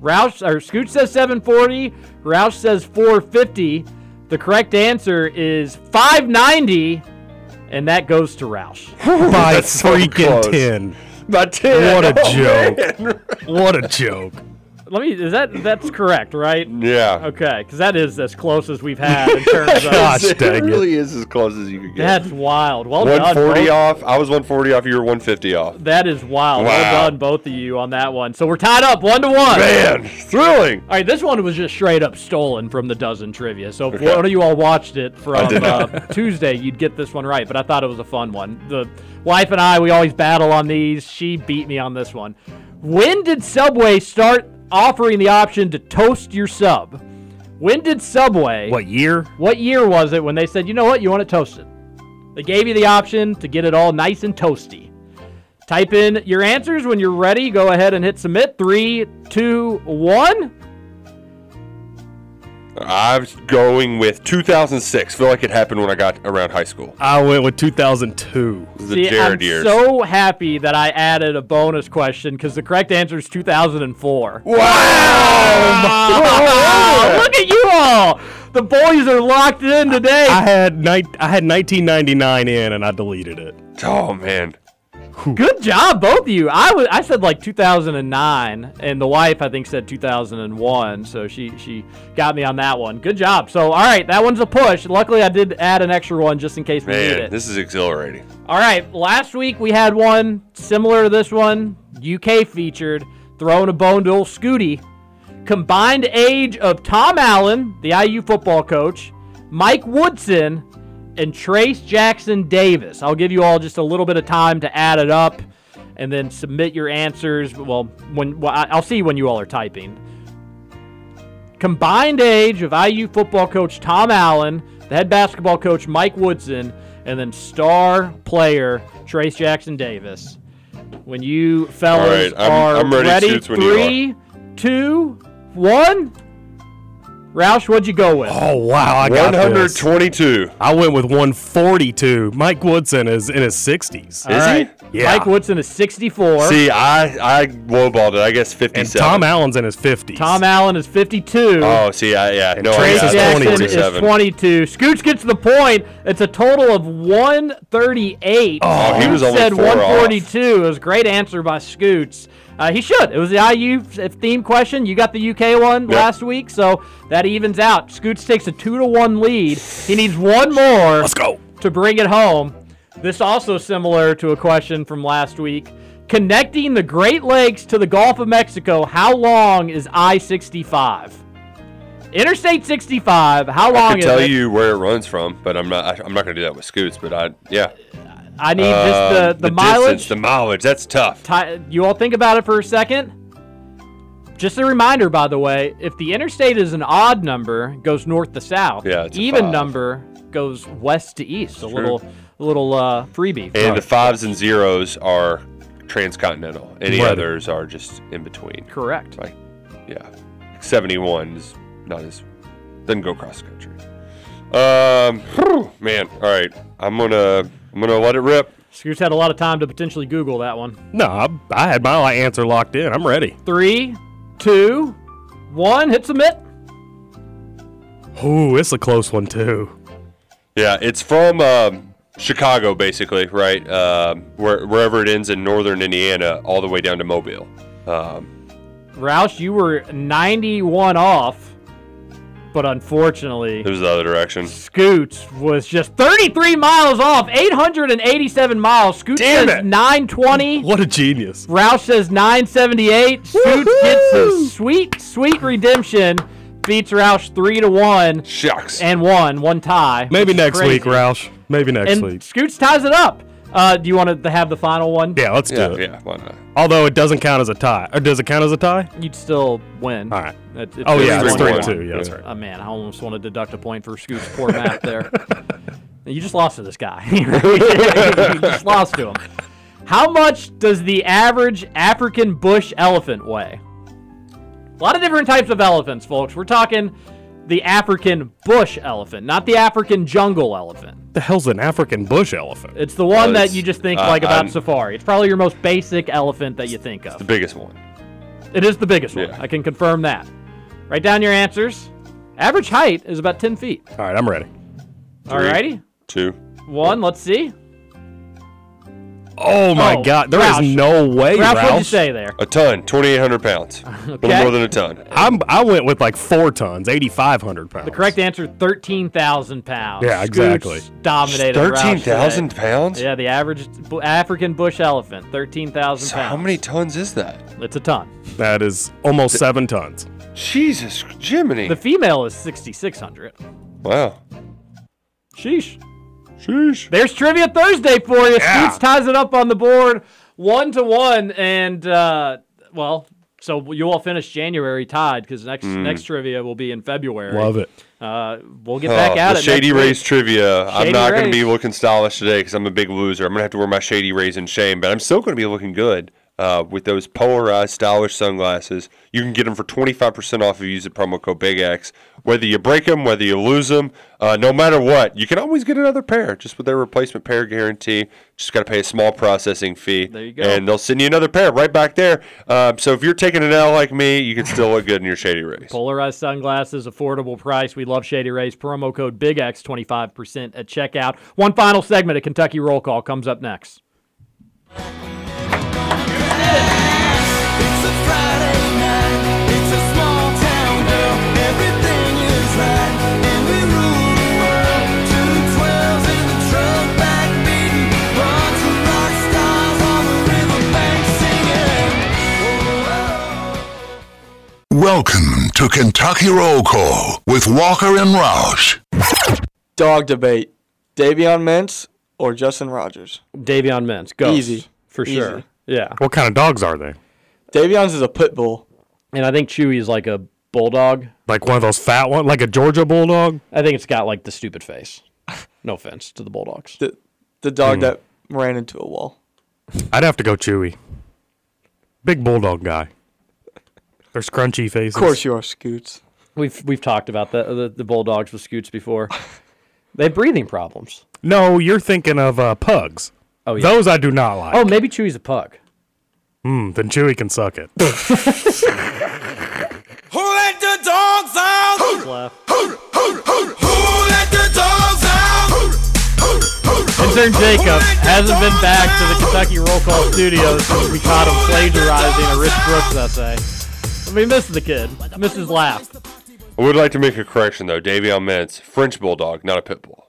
Roush or Scoot says 740. Roush says 450. The correct answer is 590, and that goes to Roush. By That's so freaking close. 10. By 10. What a Oh, joke. man. What a joke. Let me. Is that that's correct, right? Yeah. Okay, because that is as close as we've had in terms of. Gosh it dang it. really is as close as you could get. That's wild. Well done. 140 both- off. I was 140 off. You were 150 off. That is wild. Wow. Well done, both of you, on that one. So we're tied up one to one. Man, thrilling. All right, this one was just straight up stolen from the dozen trivia. So if one of you all watched it from uh. Tuesday, you'd get this one right. But I thought it was a fun one. The wife and I, we always battle on these. She beat me on this one. When did Subway start offering the option to toast your sub? When did Subway? What year? What year was it when they said, you know what, you want it toasted? They gave you the option to get it all nice and toasty. Type in your answers when you're ready. Go ahead and hit submit. Three, two, one. I was going with 2006. Feel like it happened when I got around high school. I went with 2002. The See, Jared I'm years. so happy that I added a bonus question because the correct answer is 2004. Wow! Look at you all. The boys are locked in today. I had ni- I had 1999 in and I deleted it. Oh man. Good job, both of you. I was I said like 2009, and the wife I think said 2001, so she she got me on that one. Good job. So all right, that one's a push. Luckily, I did add an extra one just in case we need it. this is exhilarating. All right, last week we had one similar to this one, UK featured, throwing a bone to old Scooty. Combined age of Tom Allen, the IU football coach, Mike Woodson, and Trayce Jackson Davis. I'll give you all just a little bit of time to add it up and then submit your answers. Well, when well, I'll see when you all are typing. Combined age of IU football coach Tom Allen, the head basketball coach Mike Woodson, and then star player Trayce Jackson Davis. When you fellas right, I'm- are I'm ready, ready, Shoots, when you are. three, two, one. Roush, what'd you go with? Oh wow, I got this. 122. I went with 142. Mike Woodson is in his 60s. Is All right. Yeah. Mike Woodson is 64. See, I I lowballed it. I guess 57. and Tom Allen's in his 50s. Tom Allen is 52. Oh, see, I yeah, no, I Trayce got Jackson 47. is 22. Scooch gets the point. It's a total of 138. Oh, he was Scooch only said four off. 142. It was a great answer by Scoots. Uh, he should. It was the IU theme question. You got the UK one Yep. last week, so that evens out. Scoots takes a two to one lead. He needs one more. Let's go. To bring it home. This also similar to a question from last week. Connecting the Great Lakes to the Gulf of Mexico, how long is I-65? Interstate 65, how long? I can tell it? you where it runs from, but I'm not. I'm not going to do that with Scoots. But I, yeah. I need just Uh, the, the, mileage. distance, the mileage. That's tough. Ti- you all think about it for a second. Just a reminder, by the way, if the interstate is an odd number, goes north to south. Yeah, even number goes west to east. A True. little, a little uh, freebie. And the fives and zeros are transcontinental. Any Right. others are just in between. Correct. Like, yeah, 71 is not as doesn't go cross country. Um, whew, man. All right, I'm gonna I'm gonna let it rip. Scoots had a lot of time to potentially Google that one. No, I, I had my answer locked in. I'm ready. Three, two, one. Hit submit. Ooh, it's a close one too. Yeah, it's from um, Chicago, basically, right? Um, where, wherever it ends in northern Indiana, all the way down to Mobile. Um, Roush, you were 91 off, but unfortunately, it was the other direction. Scoots was just 33 miles off, 887 miles. Scoots Damn says it. 920. What a genius. Roush says 978. Scoots gets his sweet, sweet redemption. Beats Roush three to one Shucks. and one, one tie. Maybe which is next week, crazy. Roush. Maybe next And week. Scoots ties it up. Uh, do you want to have the final one? Yeah, let's do Yeah, it. yeah, why not? Although it doesn't count as a tie. Or does it count as a tie? You'd still win. All right. It- it's Oh, yeah, it's three to one. two. Yeah, that's right. Oh man, I almost want to deduct a point for Scoot's poor math there. you just lost to this guy. you just lost to him. How much does the average African bush elephant weigh? A lot of different types of elephants, folks. We're talking the African bush elephant, not the African jungle elephant. The hell's an African bush elephant? It's the one Oh, that you just think uh, like about I'm- safari. It's probably your most basic elephant that you think of. The biggest one. It is the biggest one. Yeah. I can confirm that. Write down your answers. Average height is about 10 feet. All right, I'm ready. Alrighty. Two. One, let's see. Oh my Oh, God, there is Roush. no way, Ralph, what'd you Roush. say there? A ton, 2,800 pounds. A Okay. little more than a ton. I'm I went with like four tons, 8,500 pounds. The correct answer, 13,000 pounds. Yeah, Scoots exactly. Dominated. Roush 13,000 pounds? Yeah, the average bu- African bush elephant, 13,000 So pounds. how many tons is that? It's a ton. That is almost seven tons. Jesus, Jiminy. The female is 6,600. wow. Sheesh. Sheesh. There's trivia Thursday for you. Yeah. Scoots ties it up on the board, one to one, and uh, well, so you all finish January tied because next Mm. next trivia will be in February. Love it. Uh, we'll get back Oh, at the it. Shady. Rays trivia. I'm not going to be looking stylish today because I'm a big loser. I'm going to have to wear my Shady Rays in shame, but I'm still going to be looking good uh, with those polarized, stylish sunglasses. You can get them for 25% off if you use the promo code BIGX. Whether you break them, whether you lose them, uh, no matter what, you can always get another pair just with their replacement pair guarantee. Just got to pay a small processing fee. There you go. And they'll send you another pair right back there. Um, so if you're taking an L like me, you can still look good in your Shady Rays. Polarized sunglasses, affordable price. We love Shady Rays. Promo code BIGX, 25% at checkout. One final segment of Kentucky Roll Call comes up next. Welcome to Kentucky Roll Call with Walker and Roush. Dog debate: Davion Mintz or Justin Rogers? Davion Mintz, go. Easy. For Easy. sure. Yeah. What kind of dogs are they? Davion's is a pit bull. And I think Chewy is like a bulldog. Like one of those fat ones, like a Georgia bulldog? I think it's got like the stupid face. No offense to the bulldogs. The the dog Hmm. that ran into a wall. I'd have to go Chewy. Big bulldog guy. They're scrunchy faces. Of course you are, Scoots. We've we've talked about the the, the bulldogs with scoots before. they have breathing problems. No, you're thinking of uh, pugs. Oh, yeah. Those I do not like. Oh, maybe Chewy's a pug. Hmm, then Chewy can suck it. Who let the dogs out? Left. Who let the dogs out? Intern Jacob hasn't been back to the Kentucky Roll Call Studios since we caught him plagiarizing a Rich Brooks essay. We is the kid. Missed his laugh. I would like to make a correction though. Davion Mintz, French bulldog, not a pit bull.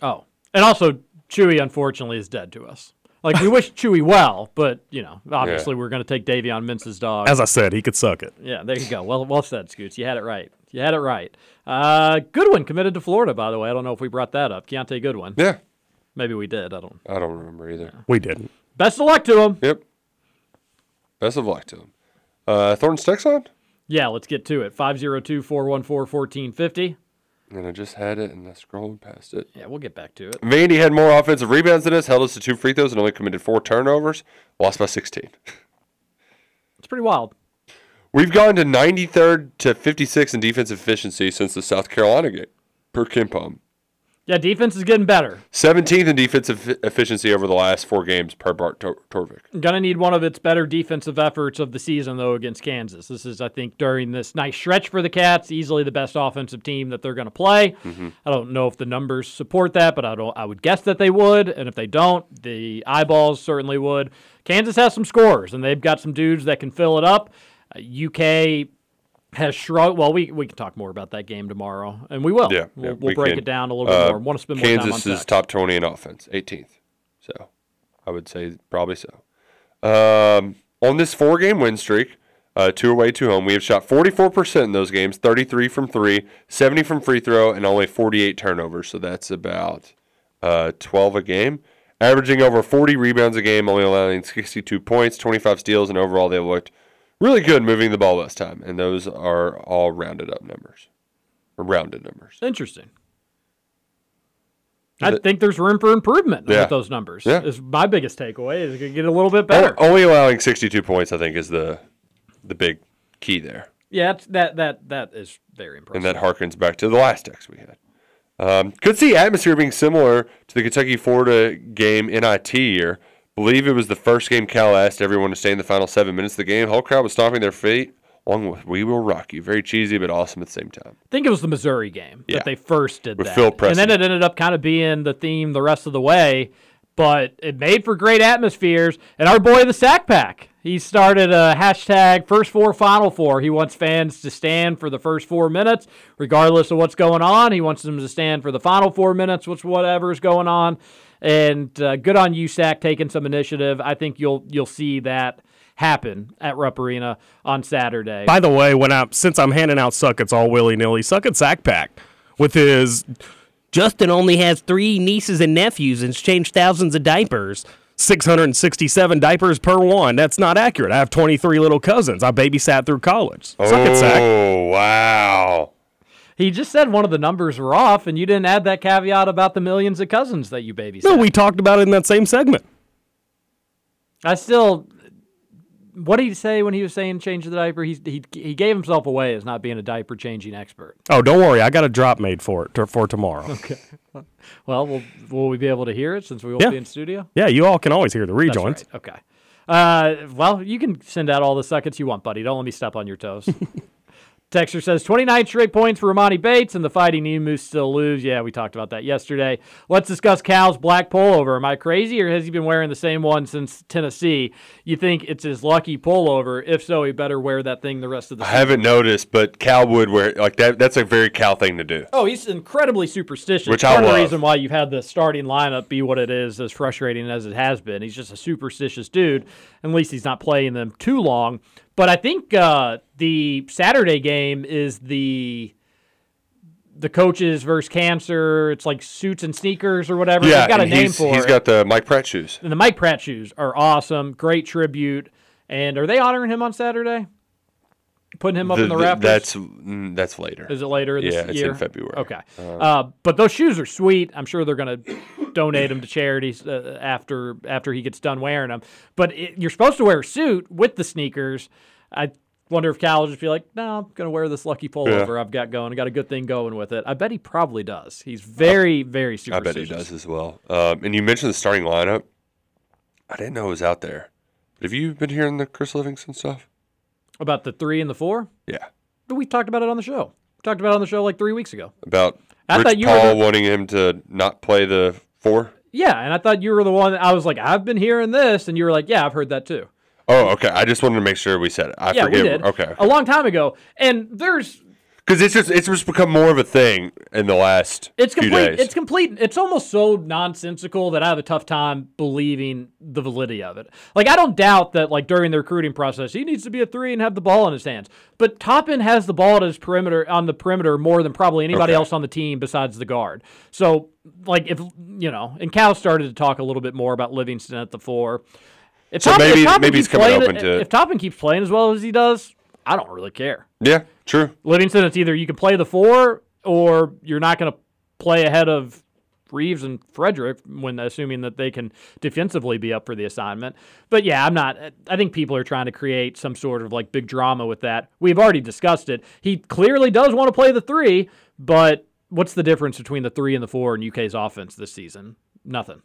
Oh, and also Chewy unfortunately is dead to us. Like we wish Chewy well, but you know, obviously we're going to take Davion Mintz's dog. As I said, he could suck it. Yeah, there you go. Well, well said, Scoots. You had it right. You had it right. Uh, Goodwin committed to Florida, by the way. I don't know if we brought that up. Keontae Goodwin. Yeah. Maybe we did. I don't. I don't remember either. We didn't. Best of luck to him. Yep. Best of luck to him. Uh, Thornton Steck's on? Yeah, let's get to it. 502 414 1450. And I just had it and I scrolled past it. Yeah, we'll get back to it. Vandy had more offensive rebounds than us, held us to two free throws, and only committed four turnovers. Lost by 16. It's pretty wild. We've gone to 93rd to 56 in defensive efficiency since the South Carolina game per KenPom. Yeah, defense is getting better. 17th in defensive efficiency over the last four games per Bart Tor- Torvik. Gonna need one of its better defensive efforts of the season, though, against Kansas. This is, I think, during this nice stretch for the Cats, easily the best offensive team that they're going to play. Mhm. I don't know if the numbers support that, but I don't. I would guess that they would, and if they don't, the eyeballs certainly would. Kansas has some scores, and they've got some dudes that can fill it up. Uh, UK has shrugged. Well, we we can talk more about that game tomorrow, and we will. Yeah, we'll, yeah, we'll we break can. it down a little bit Uh, more. Want to spend more time on Kansas is top 20 in offense, 18th. So I would say probably so. Um, on this four game win streak, uh, two away, two home, we have shot 44% in those games, 33 from three, 70 from free throw, and only 48 turnovers. So that's about uh, 12 a game. Averaging over 40 rebounds a game, only allowing 62 points, 25 steals, and overall they looked really good moving the ball this time. And those are all rounded up numbers, or rounded numbers. Interesting. I think there's room for improvement Yeah. with those numbers. Yeah. Is my biggest takeaway is it could get a little bit better. Only allowing 62 points, I think, is the the big key there. Yeah, that that that is very impressive. And that harkens back to the last text we had. Um, could see atmosphere being similar to the Kentucky Florida game NIT year. Believe it was the first game Cal asked everyone to stay in the final seven minutes of the game. Whole crowd was stomping their feet, along with "We Will Rock You." Very cheesy, but awesome at the same time. I think it was the Missouri game Yeah. that they first did With that. Phil and then it ended up kind of being the theme the rest of the way, but it made for great atmospheres. And our boy, the Sack Pack, he started a hashtag first four, final four. He wants fans to stand for the first four minutes, regardless of what's going on. He wants them to stand for the final four minutes, which whatever's going on. And uh, good on you, Sack, taking some initiative. I think you'll you'll see that happen at Rupp Arena on Saturday. By the way, when I since I'm handing out suckets all willy nilly, sucket sack pack with his Justin only has three nieces and nephews and's changed thousands of diapers. 667 diapers per one. That's not accurate. I have 23 little cousins. I babysat through college. Suck it, sack. Oh wow! He just said one of the numbers were off, and you didn't add that caveat about the millions of cousins that you babysat. No, we talked about it in that same segment. I still. What did he say when he was saying change the diaper? He, he, he gave himself away as not being a diaper changing expert. Oh, don't worry. I got a drop made for it for tomorrow. Okay. Well, will, will we be able to hear it since we won't Yeah. be in studio? Yeah, you all can always hear the rejoins. right. Okay. Uh, well, you can send out all the seconds you want, buddy. Don't let me step on your toes. Texter says 29 straight points for Emoni Bates and the Fighting Emus still lose. Yeah, we talked about that yesterday. Let's discuss Cal's black pullover. Am I crazy or has he been wearing the same one since Tennessee? You think it's his lucky pullover? If so, he better wear that thing the rest of the I haven't noticed, but Cal would wear like that. That's a very Cal thing to do. Oh, he's incredibly superstitious. Which Part I of the reason why you've had the starting lineup be what it is, as frustrating as it has been. He's just a superstitious dude. At least he's not playing them too long. But I think uh, the Saturday game is the the coaches versus cancer. It's like suits and sneakers or whatever. Yeah, They've got a name he's, for he's it. got the Mike Pratt shoes. and the Mike Pratt shoes are awesome. Great tribute. And are they honoring him on Saturday? Putting him up in the rafters? That's mm, that's later. Is it later this yeah, it's year? in February. Okay. Uh, Uh, but those shoes are sweet. I'm sure they're going to donate them to charities uh, after after he gets done wearing them. But it, you're supposed to wear a suit with the sneakers. I wonder if Cal will just be like, no, I'm going to wear this lucky pullover I've got going. I got a good thing going with it. I bet he probably does. He's very, very I bet he does as well. Um, and you mentioned the starting lineup. I didn't know it was out there. But have you been hearing the Chris Livingston stuff? About the three and the four? Yeah. But we talked about it on the show. We talked about it on the show like three weeks ago. About I Rich thought you were Paul the- wanting him to not play the four? Yeah, and I thought you were the one. I was like, I've been hearing this, and you were like, Yeah, I've heard that too. Oh, okay. I just wanted to make sure we said it. I yeah, forget. we did. Okay. a long time ago. And there's Because it's just it's just become more of a thing in the last it's few complete. days. It's complete. It's almost so nonsensical that I have a tough time believing the validity of it. Like I don't doubt that like during the recruiting process, he needs to be a three and have the ball in his hands. But Toppin has the ball at his perimeter on the perimeter more than probably anybody Okay. else on the team besides the guard. So like if you know, and Cal started to talk a little bit more about Livingston at the four. If So Toppin- if maybe- Toppin maybe he's coming open to it. If Toppin keeps playing as well as he does, I don't really care. yeah, true. Livingston, it's either you can play the four or you're not going to play ahead of Reeves and Fredrick when assuming that they can defensively be up for the assignment. But yeah, I'm not. I think people are trying to create some sort of like big drama with that. We've already discussed it. He clearly does want to play the three, but what's the difference between the three and the four in UK's offense this season? Nothing.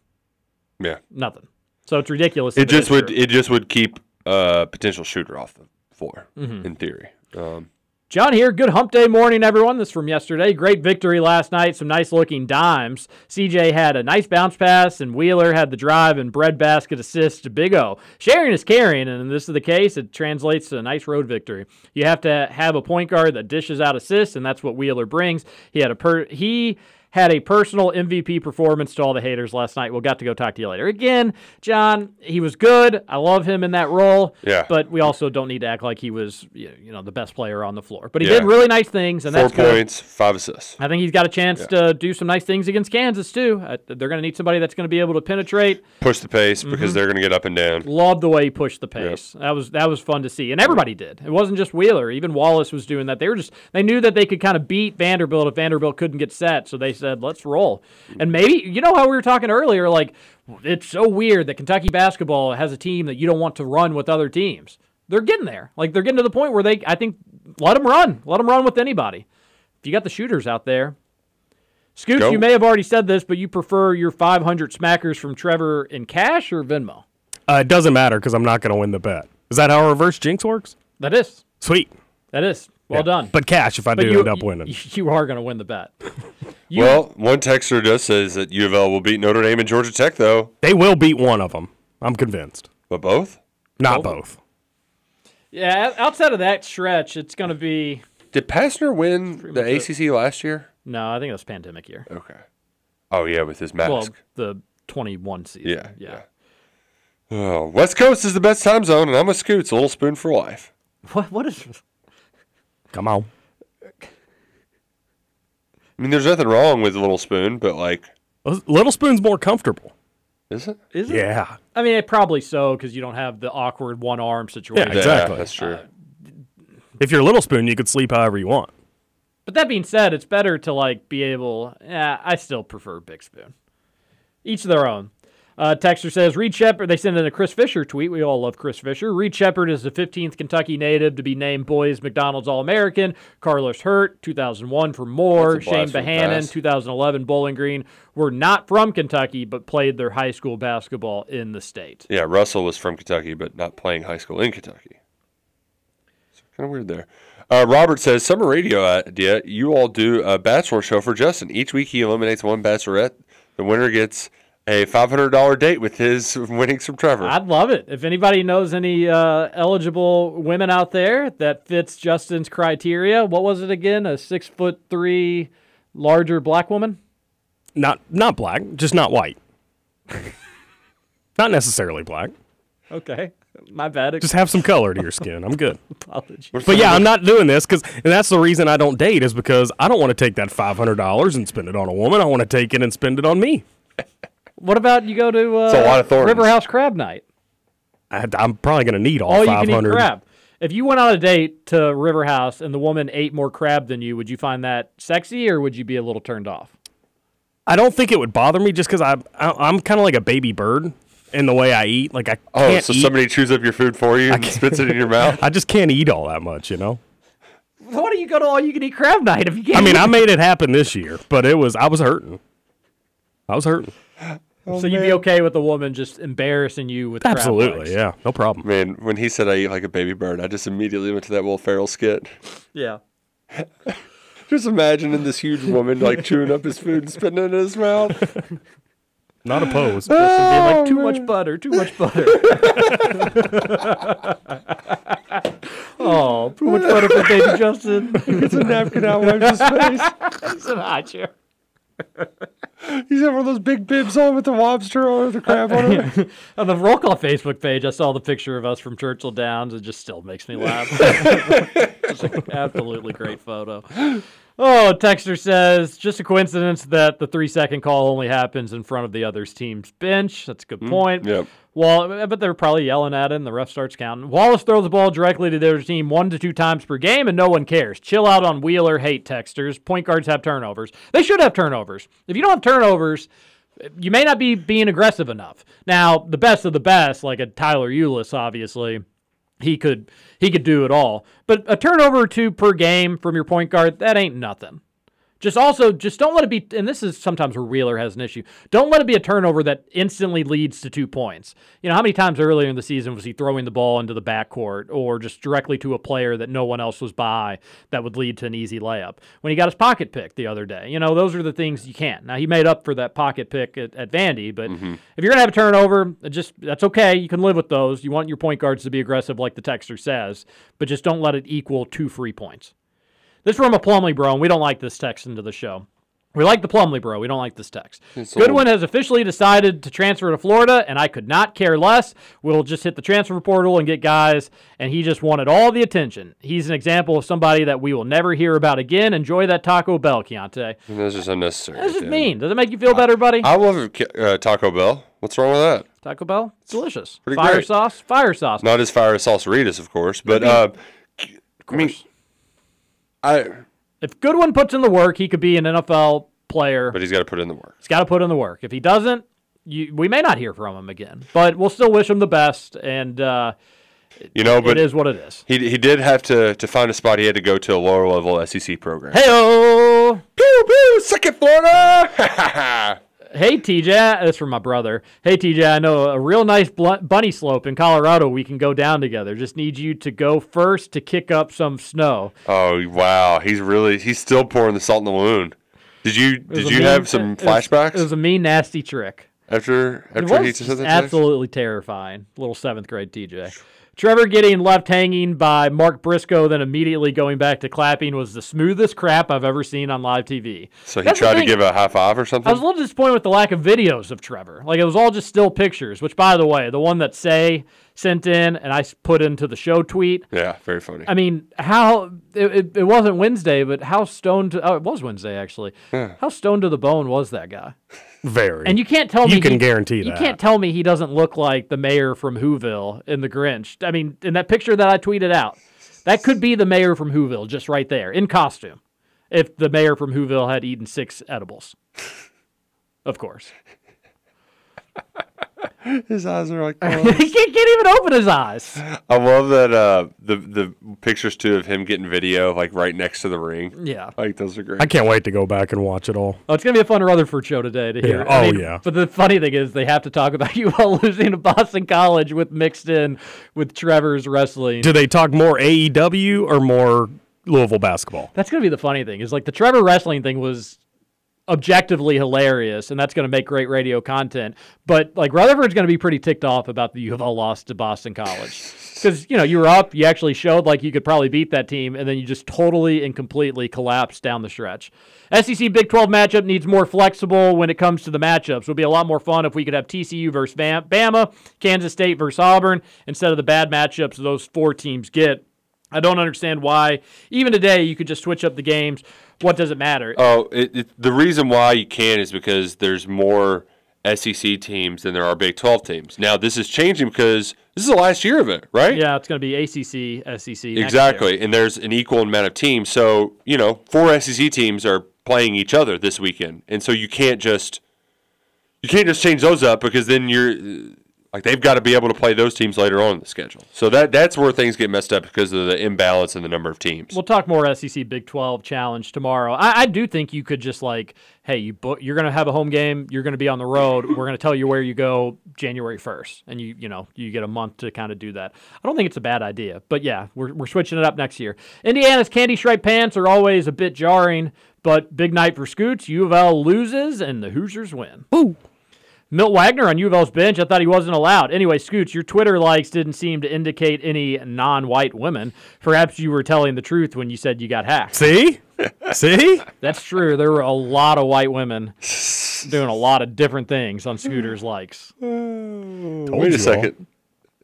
Yeah. Nothing. So it's ridiculous. It just would it just would keep a potential shooter off the floor Mhm. in theory. Um, John here. Good hump day morning, everyone. This is from yesterday. Great victory last night. Some nice looking dimes. CJ had a nice bounce pass, and Wheeler had the drive and breadbasket assist to Big O. Sharing is caring, and in this is the case, it translates to a nice road victory. You have to have a point guard that dishes out assists, and that's what Wheeler brings. He had a per he had a personal MVP performance to all the haters last night. We'll got to go talk to you later. Again, John, he was good. I love him in that role. Yeah. But we also don't need to act like he was, you you know, the best player on the floor. But he Yeah. did really nice things, and four that's good. points, five assists. I think he's got a chance Yeah. to do some nice things against Kansas too. Uh, they're going to need somebody that's going to be able to penetrate. Push the pace because Mhm. they're going to get up and down. Love the way he pushed the pace. That was that was fun to see, and everybody did. It wasn't just Wheeler. Even Wallace was doing that. They were just they knew that they could kind of beat Vanderbilt if Vanderbilt couldn't get set. So they said, "Let's roll." And maybe you know how we were talking earlier, like it's so weird that Kentucky basketball has a team that you don't want to run with other teams. they're getting there. Like they're getting to the point where they, I think, let them run. Let them run with anybody. If you got the shooters out there, Scoots, Go. you may have already said this, but you prefer your 500 smackers from Trevor in cash or Venmo? Uh, it doesn't matter because I'm not going to win the bet. Is that how reverse jinx works? That is. Sweet. That is. Well Yeah. done. But cash if I But do you- end up winning. You, you are going to win the bet. You- well, one texter does says that U of L will beat Notre Dame and Georgia Tech, though. They will beat one of them. I'm convinced. But both? Not both. Yeah, outside of that stretch, it's going to be. Did Pastner win the much ACC last year? No, I think it was pandemic year. Okay. Oh yeah, with his mask. Well, the 21 season. Yeah, Yeah. Oh, West Coast is the best time zone, and I'm a Scoots, a little spoon for life. What? What is? Come on. I mean, there's nothing wrong with a little spoon, but like, Little spoon's more comfortable. is it? Is it? Yeah. I mean, it probably so because you don't have the awkward one arm situation. Yeah, exactly. that's true. Uh, if you're a little spoon, you could sleep however you want. But that being said, it's better to like be able. Yeah, I still prefer Big Spoon. Each their own. Uh, Texter says Reed Sheppard. They sent in a Chris Fisher tweet. We all love Chris Fisher. Reed Sheppard is the 15th Kentucky native to be named Boys McDonald's All American. Carlos Hurt, 2001 for Moore. Shane Bohannon, past. 2011 Bowling Green. Were not from Kentucky, but played their high school basketball in the state. Yeah, Russell was from Kentucky, but not playing high school in Kentucky. So kind of weird there. Uh, Robert says, Summer radio idea. You all do a bachelor show for Justin. Each week he eliminates one bachelorette. The winner gets a $500 date with his winnings from Trevor. I'd love it. If anybody knows any uh, eligible women out there that fits Justin's criteria, what was it again? A six foot three, larger black woman? Not not black, just not white. not necessarily black. Okay, my bad. Just have some color to your skin. I'm good. Apologies. But yeah, I'm not doing this because, and that's the reason I don't date is because I don't want to take that five hundred dollars and spend it on a woman. I want to take it and spend it on me. What about you go to uh, It's a lot of thorns. River House Crab Night? I, I'm probably going to need all, All you can eat crab. If you went on a date to River House and the woman ate more crab than you, would you find that sexy or would you be a little turned off? I don't think it would bother me just because I, I I'm kind of like a baby bird in the way I eat. Like I oh, can't so eat- somebody chews up your food for you and spits it in your mouth? I just can't eat all that much, you know. Why do you go to all you can eat crab night if you can't? I mean, eat- I made it happen this year, but it was I was hurting. I was hurting. Oh, so you'd be okay with a woman just embarrassing you with crab Absolutely, legs? yeah, no problem. Man, when he said I eat like a baby bird, I just immediately went to that Will Ferrell skit. Yeah. Just imagining this huge woman like chewing up his food and spitting it in his mouth. Not opposed. Justin being like, oh, too much butter, too much butter. oh, too much butter for baby Justin. It's a napkin out, wipes his face. He's in a high chair. He's got one of those big bibs on with the lobster or the crab on it. On the roll call Facebook page, I saw the picture of us from Churchill Downs. It just still makes me laugh. It's an absolutely great photo. Oh, Texter says, just a coincidence that the three second call only happens in front of the other's team's bench. That's a good hmm. point. yep. Well, but they're probably yelling at him. The ref starts counting. Wallace throws the ball directly to their team one to two times per game, and no one cares. Chill out on Wheeler. Hate texters. Point guards have turnovers. They should have turnovers. If you don't have turnovers, you may not be being aggressive enough. Now, the best of the best, like a Tyler Ulis, obviously, he could he could do it all. But a turnover or two per game from your point guard, that ain't nothing. Just also, just don't let it be, and this is sometimes where Wheeler has an issue. Don't let it be a turnover that instantly leads to two points. You know, how many times earlier in the season was he throwing the ball into the backcourt or just directly to a player that no one else was by that would lead to an easy layup? When he got his pocket pick the other day, you know, those are the things you can't. Now, he made up for that pocket pick at, at Vandy, but mm-hmm. if you're going to have a turnover, just that's okay. You can live with those. You want your point guards to be aggressive, like the texter says, but just don't let it equal two free points. This from a Plumley bro, and we don't like this text into the show. We like the Plumley bro. We don't like this text. Goodwin has officially decided to transfer to Florida, and I could not care less. We'll just hit the transfer portal and get guys, and he just wanted all the attention. He's an example of somebody that we will never hear about again. Enjoy that Taco Bell, Keontae. That's just unnecessary. That's just dude. mean. Does it make you feel better, buddy? I love uh, Taco Bell. What's wrong with that? Taco Bell? It's delicious. Pretty Fire great. sauce? Fire sauce. Not as fire as salsaritas, of course, but uh, I mean, I. If Goodwin puts in the work, he could be an NFL player. But he's got to put in the work. He's got to put in the work. If he doesn't, you, we may not hear from him again. But we'll still wish him the best. And uh, You know, but it is what it is. He he did have to to find a spot. He had to go to a lower level SEC program. Hey Pew pew, second Florida. Hey TJ, that's from my brother. Hey TJ, I know a real nice bunny slope in Colorado. We can go down together. Just need you to go first to kick up some snow. oh wow, he's really he's still pouring the salt in the wound. Did you did you mean- have some it was- flashbacks It was a mean, nasty trick. after after he said that? absolutely terrifying. Little seventh grade TJ. Trevor getting left hanging by Mark Briscoe, then immediately going back to clapping was the smoothest crap I've ever seen on live TV. So he That's tried to give a high five or something. I was a little disappointed with the lack of videos of Trevor. Like it was all just still pictures. Which, by the way, the one that Say sent in and I put into the show tweet. yeah, very funny. I mean, how it, it, it wasn't Wednesday, but how stoned? To, oh, it was Wednesday actually. Yeah. How stoned to the bone was that guy? Very. And you can't tell me You can he- guarantee You that. can't tell me he doesn't look like the mayor from Whoville in The Grinch. I mean, in that picture that I tweeted out, that could be the mayor from Whoville just right there in costume. If the mayor from Whoville had eaten six edibles, of course. His eyes are like. he can't, can't even open his eyes. I love that uh, the the pictures too of him getting video like right next to the ring. Yeah. like those are great. I can't wait to go back and watch it all. Oh, it's gonna be a fun Rutherford show today to hear. Yeah. I Oh, mean, yeah. But the funny thing is, they have to talk about you all losing to Boston College with mixed in with Trevor's wrestling. Do they talk more AEW or more Louisville basketball? That's gonna be the funny thing. Is like the Trevor wrestling thing was objectively hilarious, and that's gonna make great radio content. But like Rutherford's gonna be pretty ticked off about the U of L loss to Boston College. Because you know you were up, you actually showed like you could probably beat that team, and then you just totally and completely collapsed down the stretch. SEC Big 12 matchup needs more flexible when it comes to the matchups. It would be a lot more fun if we could have TCU versus Bam- Bama, Kansas State versus Auburn, instead of the bad matchups those four teams get. I don't understand why. Even today, you could just switch up the games. What does it matter? Oh, it, it, the reason why you can is because there's more SEC teams than there are Big 12 teams. Now, this is changing because this is the last year of it, right? Yeah, it's going to be ACC, SEC. year. Exactly. And there's an equal amount of teams. So, you know, four SEC teams are playing each other this weekend. And so you can't just you can't just change those up because then you're like they've got to be able to play those teams later on in the schedule. So that that's where things get messed up because of the imbalance in the number of teams. We'll talk more SEC Big 12 challenge tomorrow. I, I do think you could just like, hey, you book, you're going to have a home game. You're going to be on the road. We're going to tell you where you go January 1st, and you you know you get a month to kind of do that. I don't think it's a bad idea, but yeah, we're we're switching it up next year. Indiana's candy stripe pants are always a bit jarring, but big night for Scoots. U of L loses and the Hoosiers win. Ooh. Milt Wagner on U of L's bench. I thought he wasn't allowed. Anyway, Scoots, your Twitter likes didn't seem to indicate any non-white women. Perhaps you were telling the truth when you said you got hacked. See? See? That's true. There were a lot of white women doing a lot of different things on Scooter's likes. Wait you a all. second.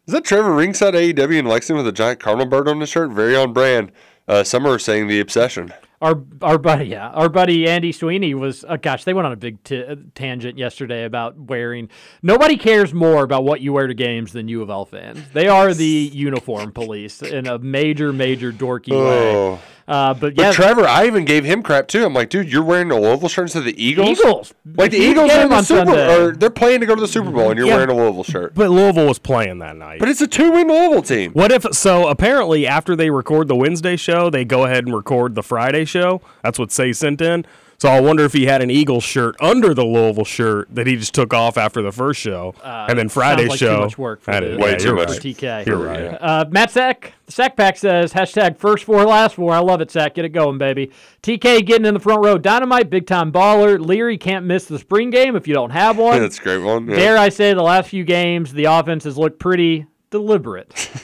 Is that Trevor ringside AEW in Lexington with a giant cardinal bird on his shirt? Very on brand. Uh, some are saying the obsession. Our our buddy, yeah, our buddy Andy Sweeney was. Uh, gosh, they went on a big t- uh, tangent yesterday about wearing. Nobody cares more about what you wear to games than U of L fans. They are the uniform police in a major, major dorky way. Uh, but But yeah, Trevor, I even gave him crap too. I'm like, dude, you're wearing a Louisville shirt instead of the Eagles. Eagles. like the You Eagles are in the on Super Sunday. or they're playing to go to the Super Bowl, and you're Yeah. wearing a Louisville shirt. But Louisville was playing that night. But it's a two-win Louisville team. What if so? Apparently, after they record the Wednesday show, they go ahead and record the Friday show. That's what Say sent in. So I wonder if he had an Eagles shirt under the Louisville shirt that he just took off after the first show, Uh, and then sounds Friday's like show. Too much work for, had it. Way Yeah, too much. right. TK. You're right. Uh, Matt Sack, the Sack Pack says hashtag first four, last four. I love it, Sack. Get it going, baby. TK getting in the front row. Dynamite, big time baller. Leary can't miss the spring game if you don't have one. That's a great one. Yeah. Dare I say, the last few games, the offense has looked pretty deliberate.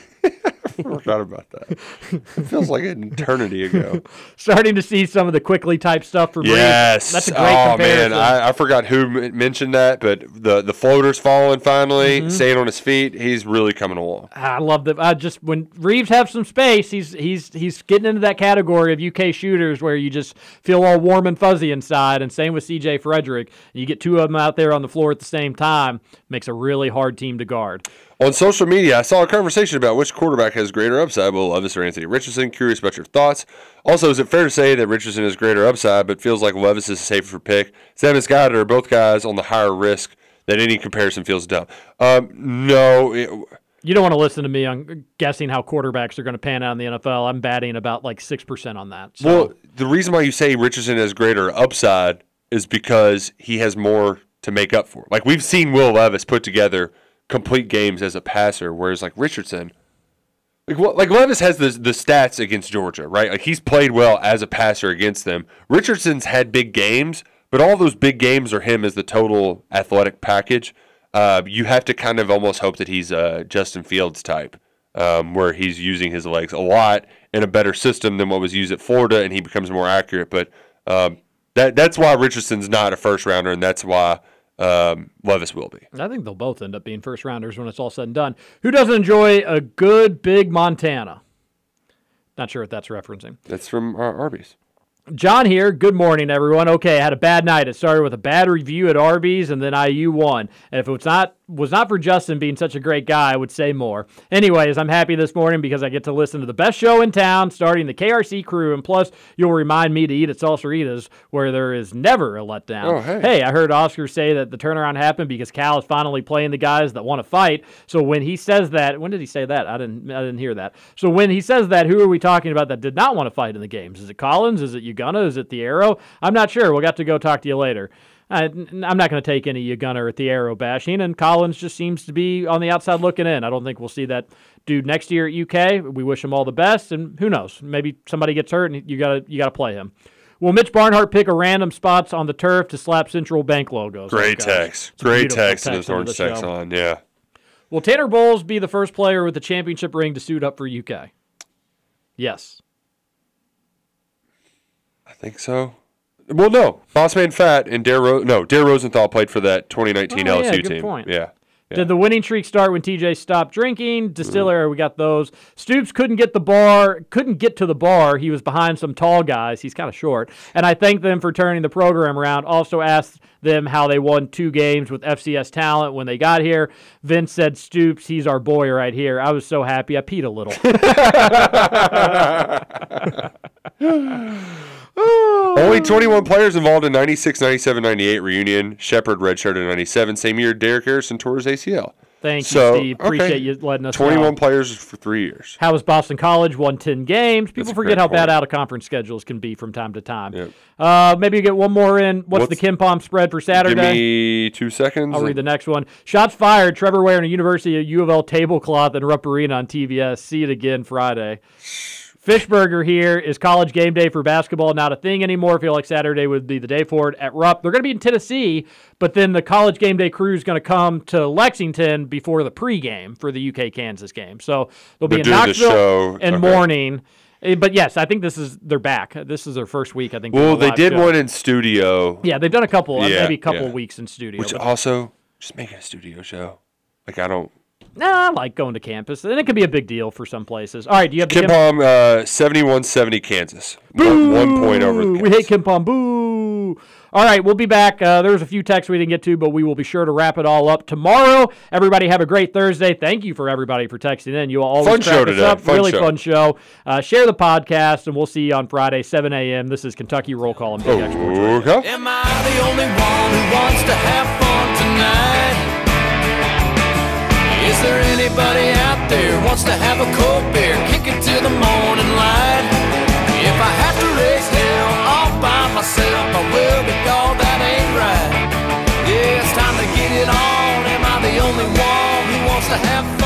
I forgot about that. It feels like an eternity ago. Starting to see some of the Quickley type stuff from Reed. Yes. That's a great oh comparison. man, I, I forgot who m- mentioned that, but the the floater's falling finally, Mm-hmm. staying on his feet. He's really coming along. I love that. I just when Reeves have some space, he's he's he's getting into that category of UK shooters where you just feel all warm and fuzzy inside. And same with CJ Fredrick. You get two of them out there on the floor at the same time, makes a really hard team to guard. On social media, I saw a conversation about which quarterback has greater upside, Will Levis or Anthony Richardson. Curious about your thoughts. Also, is it fair to say that Richardson has greater upside, but feels like Levis is a safer pick? Sam and Scott are both guys on the higher risk that any comparison feels dumb. Um, no, it, You don't want to listen to me on guessing how quarterbacks are going to pan out in the NFL. I'm batting about like six percent on that. So Well, the reason why you say Richardson has greater upside is because he has more to make up for. Like we've seen Will Levis put together complete games as a passer, whereas like Richardson, like like Levis has the the stats against Georgia, right? Like he's played well as a passer against them. Richardson's had big games, but all those big games are him as the total athletic package. Uh, you have to kind of almost hope that he's a Justin Fields type, um, where he's using his legs a lot in a better system than what was used at Florida, and he becomes more accurate. But um, that that's why Richardson's not a first rounder, and that's why um, Levis will be. I think they'll both end up being first rounders when it's all said and done. Who doesn't enjoy a good big Montana? Not sure what that's referencing. That's from uh, Arby's. John here. Good morning, everyone. Okay, I had a bad night. It started with a bad review at Arby's, and then IU won. And if it's not was not for Justin being such a great guy, I would say more. Anyways, I'm happy this morning because I get to listen to the best show in town, starting the KRC crew, and plus you'll remind me to eat at Salsaritas, where there is never a letdown. Oh, hey. hey, I heard Oscar say that the turnaround happened because Cal is finally playing the guys that want to fight. So when he says that, when did he say that? I didn't I didn't hear that. So when he says that, who are we talking about that did not want to fight in the games? Is it Collins? Is it Ugonna? Is it Thiero? I'm not sure. We'll have to go talk to you later. I, I'm not going to take any Ugonna at Thiero bashing, and Collins just seems to be on the outside looking in. I don't think we'll see that dude next year at UK. We wish him all the best, and who knows? Maybe somebody gets hurt, and you got to you got to play him. Will Mitch Barnhart pick a random spots on the turf to slap Central Bank logos? Great Oh, text. Great beautiful text in text this orange text on. Yeah. Will Tanner Bowles be the first player with the championship ring to suit up for UK? Yes. I think so. Well, no. Bossman Fat and Dare Ro- no Dare Rosenthal played for that 2019 Oh, LSU yeah, good team. point. Yeah. Yeah. Did the winning streak start when TJ stopped drinking? Mm-hmm. Distiller, we got those. Stoops couldn't get the bar, couldn't get to the bar. He was behind some tall guys. He's kind of short. And I thank them for turning the program around. Also asked them how they won two games with FCS talent when they got here. Vince said, Stoops, he's our boy right here. I was so happy. I peed a little. Only 21 players involved in 96, 97, 98 reunion. Shepard redshirted in 97. Same year, Derek Harrison tore his ACL. Thank So, you, Steve. Appreciate okay. you letting us 21 know. players for three years. How was Boston College? Won 10 games. People forget how bad out of conference schedules can be from time to time. Uh, maybe you get one more in. What's, the What's- KenPom spread for Saturday? Give me two seconds. I'll read the next one. Shots fired. Trevor wearing a University of U of L tablecloth and Rupp Arena on TVS. See it again Friday. Fishburger here. Is college game day for basketball not a thing anymore? Feel like Saturday would be the day for it at Rupp. They're going to be in Tennessee, but then the college game day crew is going to come to Lexington before the pregame for the UK Kansas game. So they'll be They're in Knoxville show. and Okay. morning. Eh, But yes, I think this is they're back. This is their first week. I think. Well, they did show. one in studio. Yeah, they've done a couple, uh, Yeah, maybe a couple yeah. weeks in studio. Which also, just make a studio show. Like, I don't. Nah, I like going to campus, and it can be a big deal for some places. All right, do you have the KenPom, uh, 71 70 Kansas. One, one point over. The We hate KenPom. Boo! All right, we'll be back. Uh, there was a few texts we didn't get to, but we will be sure to wrap it all up tomorrow. Everybody have a great Thursday. Thank you for everybody for texting in. You all always Fun crack show us today. up. Fun really show. fun show. Uh, share the podcast, and we'll see you on Friday, 7 a.m. This is Kentucky Roll Call and Big X Sports Okay. Am I the only one who wants to have fun tonight? Is there anybody out there wants to have a cold beer, kick it till the morning light? If I have to raise hell all by myself, I will, but y'all, that ain't right. Yeah, it's time to get it on. Am I the only one who wants to have